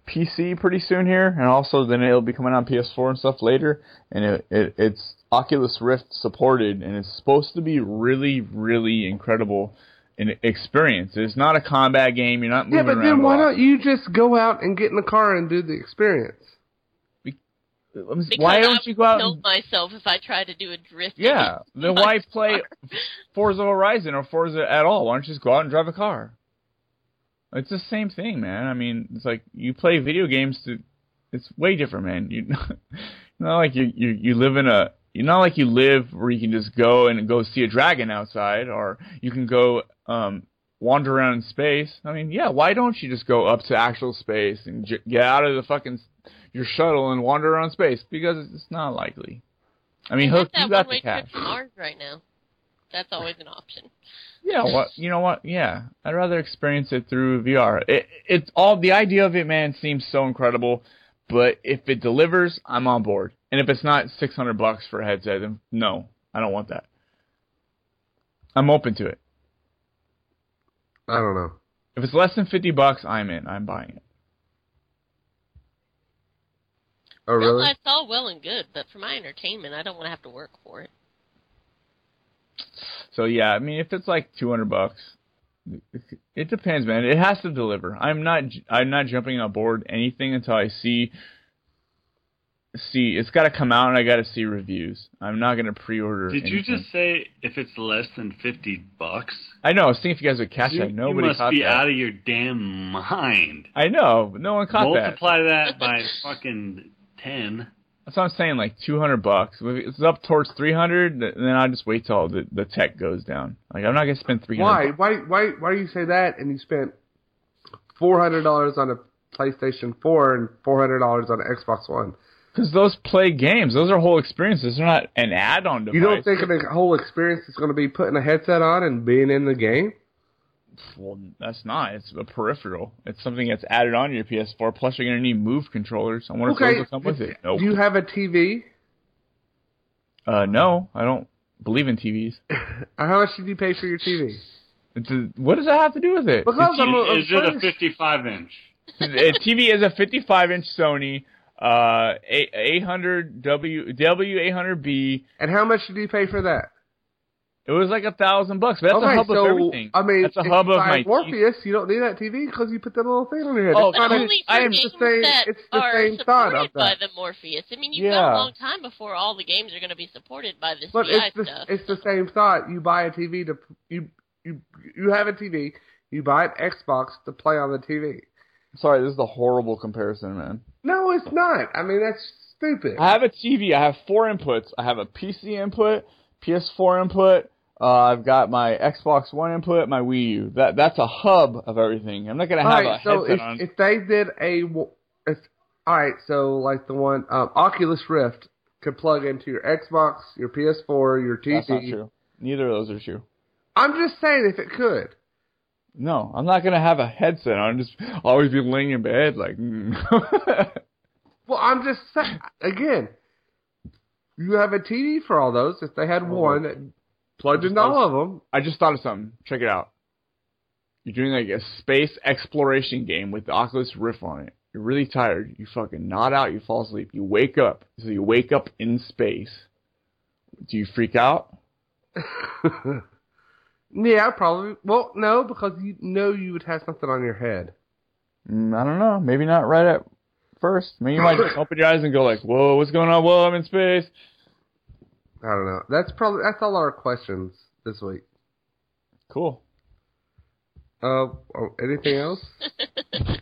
PC pretty soon here, and also then it'll be coming on PS4 and stuff later. And it, it it's Oculus Rift supported, and it's supposed to be really really incredible. An experience. It's not a combat game. You're not Yeah, but around. then a why lot. don't you just go out and get in the car and do the experience? I'm Because why don't you go out? would And, kill myself if I try to do a drift. yeah, then My why play car. Forza Horizon or Forza at all? Why don't you just go out and drive a car? It's the same thing, man. I mean, it's like you play video games to. It's way different, man. You not like you you you live in a. You're not like you live where you can just go and go see a dragon outside, or you can go um wander around in space. I mean, yeah, why don't you just go up to actual space and j- get out of the fucking your shuttle and wander around space? Because it's not likely. I mean, Hook, you got the cash. trip to Mars right now. That's always an option. Yeah, what you know what? Yeah, I'd rather experience it through VR. It it's all the idea of it, man, seems so incredible. But if it delivers, I'm on board. And if it's not six hundred bucks for a headset, then no, I don't want that. I'm open to it. I don't know. If it's less than fifty bucks, I'm in. I'm buying it. Oh, really? Well, that's all well and good, but for my entertainment, I don't want to have to work for it. So yeah, I mean, if it's like two hundred bucks, it- depends, man. It has to deliver. I'm not. I'm not jumping on board anything until I see. See, it's got to come out, and I got to see reviews. I'm not gonna pre-order. Did you just say if it's less than fifty bucks? I know. I was thinking if you guys would catch You, that. you must be that. out of your damn mind. I know. No one caught that. Multiply that by fucking ten. That's what I'm saying. Like 200 bucks. If it's up towards 300, th- then I'll just wait till the, the tech goes down. Like I'm not gonna spend 300. Why? Why? Why? Why do you say that? And you spent four hundred dollars on a PlayStation Four and four hundred dollars on an Xbox One. Because those play games. Those are whole experiences. They're not an add-on device. You don't think the whole experience is going to be putting a headset on and being in the game? Well, that's not. It's a peripheral. It's something that's added on to your PS4. Plus, you're gonna need Move controllers. I wonder if those will come with it. Nope. Do you have a TV? Uh, no, I don't believe in TVs. How much did you pay for your TV? It's a, what does that have to do with it? Because I'm a, Is, is it a fifty-five inch? a TV is a 55 inch Sony uh A- 800 W W800B. And how much did you pay for that? It was like a thousand bucks. That's okay, a hub so of everything. I mean, that's a hub of my. Morpheus. You don't need that TV because you put that little thing on your head. Oh, It's But not a- only for I am games just saying it's the are same thought supported of by the Morpheus. I mean, you've got a long time before all the games are going to be supported by this But CI it's the stuff. it's the same thought. You buy a TV to you you you have a TV. You buy an Xbox to play on the TV. Sorry, this is a horrible comparison, man. No, it's not. I mean, that's stupid. I have a TV. I have four inputs. I have a PC input, PS4 input. Uh, I've got my Xbox One input, my Wii U. That that's a hub of everything. I'm not gonna All have right, a so headset if, on. if they did a, if, all right, so like the one um, Oculus Rift could plug into your Xbox, your PS4, your TV. That's not true. Neither of those are true. I'm just saying if it could. No, I'm not gonna have a headset on. Just always be laying in bed like. mm. Well, I'm just saying again. You have a TV for all those. If they had Oh. one plugged into all of them, I just thought of something. Check it out. You're doing like a space exploration game with the Oculus Rift on it. You're really tired. You fucking nod out. You fall asleep. You wake up. So you wake up in space. Do you freak out? yeah, probably. Well, no, because you know you would have something on your head. Mm, I don't know. Maybe not right at first. Maybe you might just open your eyes and go like, "Whoa, what's going on? Whoa, I'm in space." I don't know. That's probably that's all our questions this week. Cool. Uh, oh, anything else?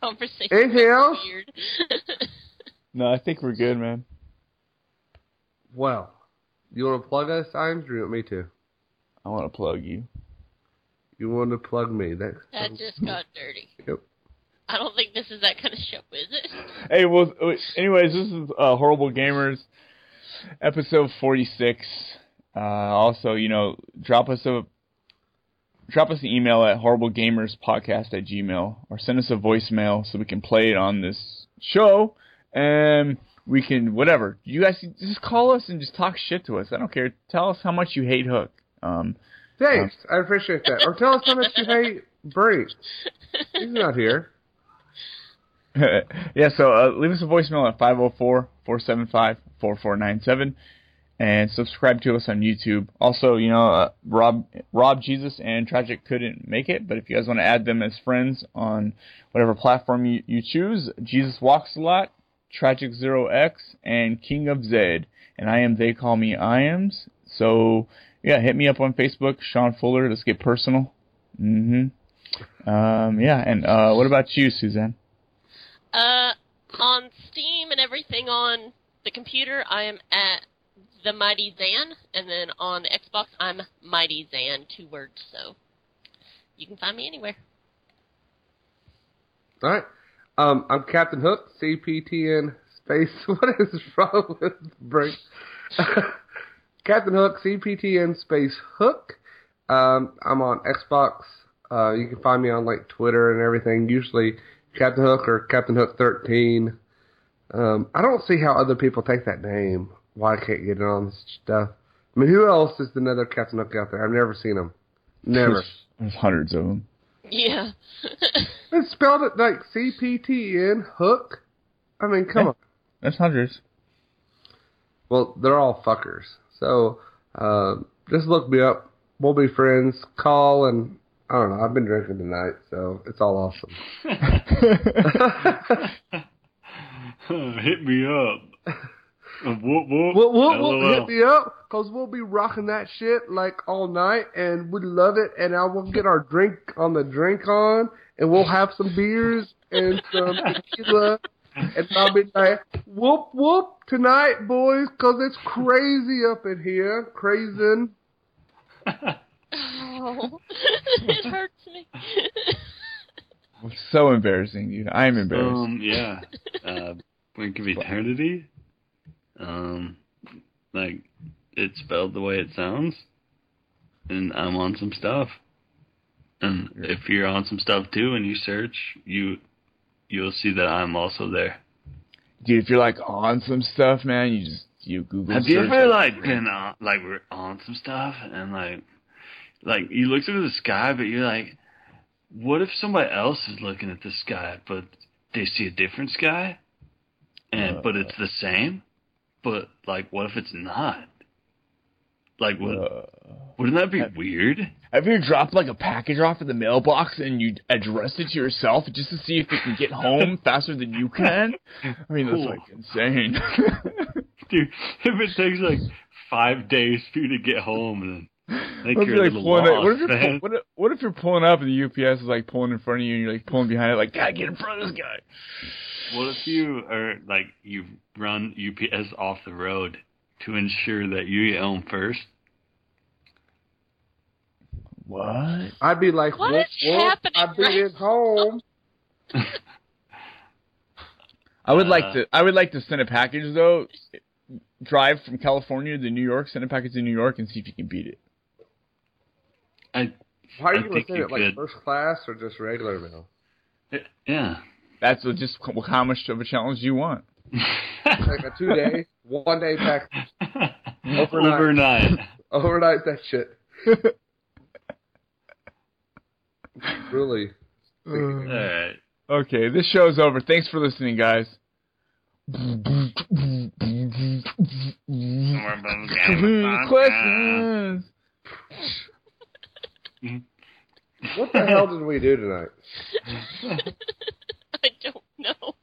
Conversation. Anything else? Weird. No, I think we're good, man. Well, you want to plug us, Imes, or you want me to? I want to plug you. You want to plug me? That, that just got dirty. Yep. I don't think this is that kind of show, is it? Hey, well, anyways, this is uh, Horrible Gamers, episode 46. Uh, also, you know, drop us a drop us an email at horriblegamerspodcast at gmail or send us a voicemail so we can play it on this show and we can whatever. You guys just call us and just talk shit to us. I don't care. Tell us how much you hate Hook. Um, Thanks, I appreciate that. Or tell us how much you hate Brink. He's not here. yeah, so uh, leave us a voicemail at 504-475-4497 and subscribe to us on YouTube. Also, you know, uh, Rob Rob Jesus and Tragic couldn't make it, but if you guys want to add them as friends on whatever platform you, you choose, Jesus Walks a Lot, Tragic Zero X, and King of Zed. And I am They Call Me Iams. So, yeah, hit me up on Facebook, Sean Fuller. Let's get personal. Mm-hmm. Um, yeah, and uh, what about you, Suzanne? Uh, on Steam and everything on the computer, I am at the Mighty Zan, and then on the Xbox, I'm Mighty Zan, two words. So you can find me anywhere. All right. Um, I'm Captain Hook, CPTN space. What is wrong with break? Captain Hook, CPTN space Hook. Um, I'm on Xbox. Uh, you can find me on like Twitter and everything. Usually Captain Hook or Captain Hook 13. Um, I don't see how other people take that name. Why I can't get it on this stuff. I mean, who else is another Captain Hook out there? I've never seen him. Never. There's hundreds of them. Yeah. It's spelled it like CPTN Hook. I mean, come on. There's hundreds. Well, they're all fuckers. So uh, just look me up. We'll be friends. Call and I don't know. I've been drinking tonight, so it's all awesome. Hit me up. Uh, Whoop whoop. We'll, we'll, we'll LOL. hit me up because we'll be rocking that shit like all night, and we love it. And I will get our drink on the drink on, and we'll have some beers and some tequila. And I'll be like, whoop whoop tonight, boys, because it's crazy up in here, crazy. Oh, it hurts me. so embarrassing, dude. I'm embarrassed. Um, yeah. Uh, Blink of Eternity. Um, like it's spelled the way it sounds, and I'm on some stuff. And if you're on some stuff too, and you search, you you'll see that I'm also there. dude, if you're like on some stuff, man, you just you Google. Have you search, ever like been on like we're on some stuff and like like you look through the sky, but you're like, what if somebody else is looking at the sky, but they see a different sky, and Uh, but it's the same, but like what if it's not? Like, would, Uh, wouldn't that be weird? have you dropped like a package off in the mailbox and you addressed it to yourself just to see if it can get home faster than you can? I mean, that's like insane. Dude, if it takes like five days for you to get home, and then like What if you're you're, like, pulling lost, it- what, if you're man. what, if, what if you're pulling up and the UPS is like pulling in front of you and you're like pulling behind it like, gotta get in front of this guy? What if you are like you run UPS off the road to ensure that you get home first? What? I'd be like, What whoop, is whoop, happening I'd be at home. I would like Uh, to. I would like to send a package though. Drive from California to New York, send a package to New York, and see if you can beat it. I How are you going to think send you it, like could. first class or just regular mail? yeah. That's just how much of a challenge you want. Like a two day, one day package. Overnight. Overnight. Overnight that shit. really. All right. Okay, this show's over. Thanks for listening, guys. Questions. What the hell did we do tonight? I don't know.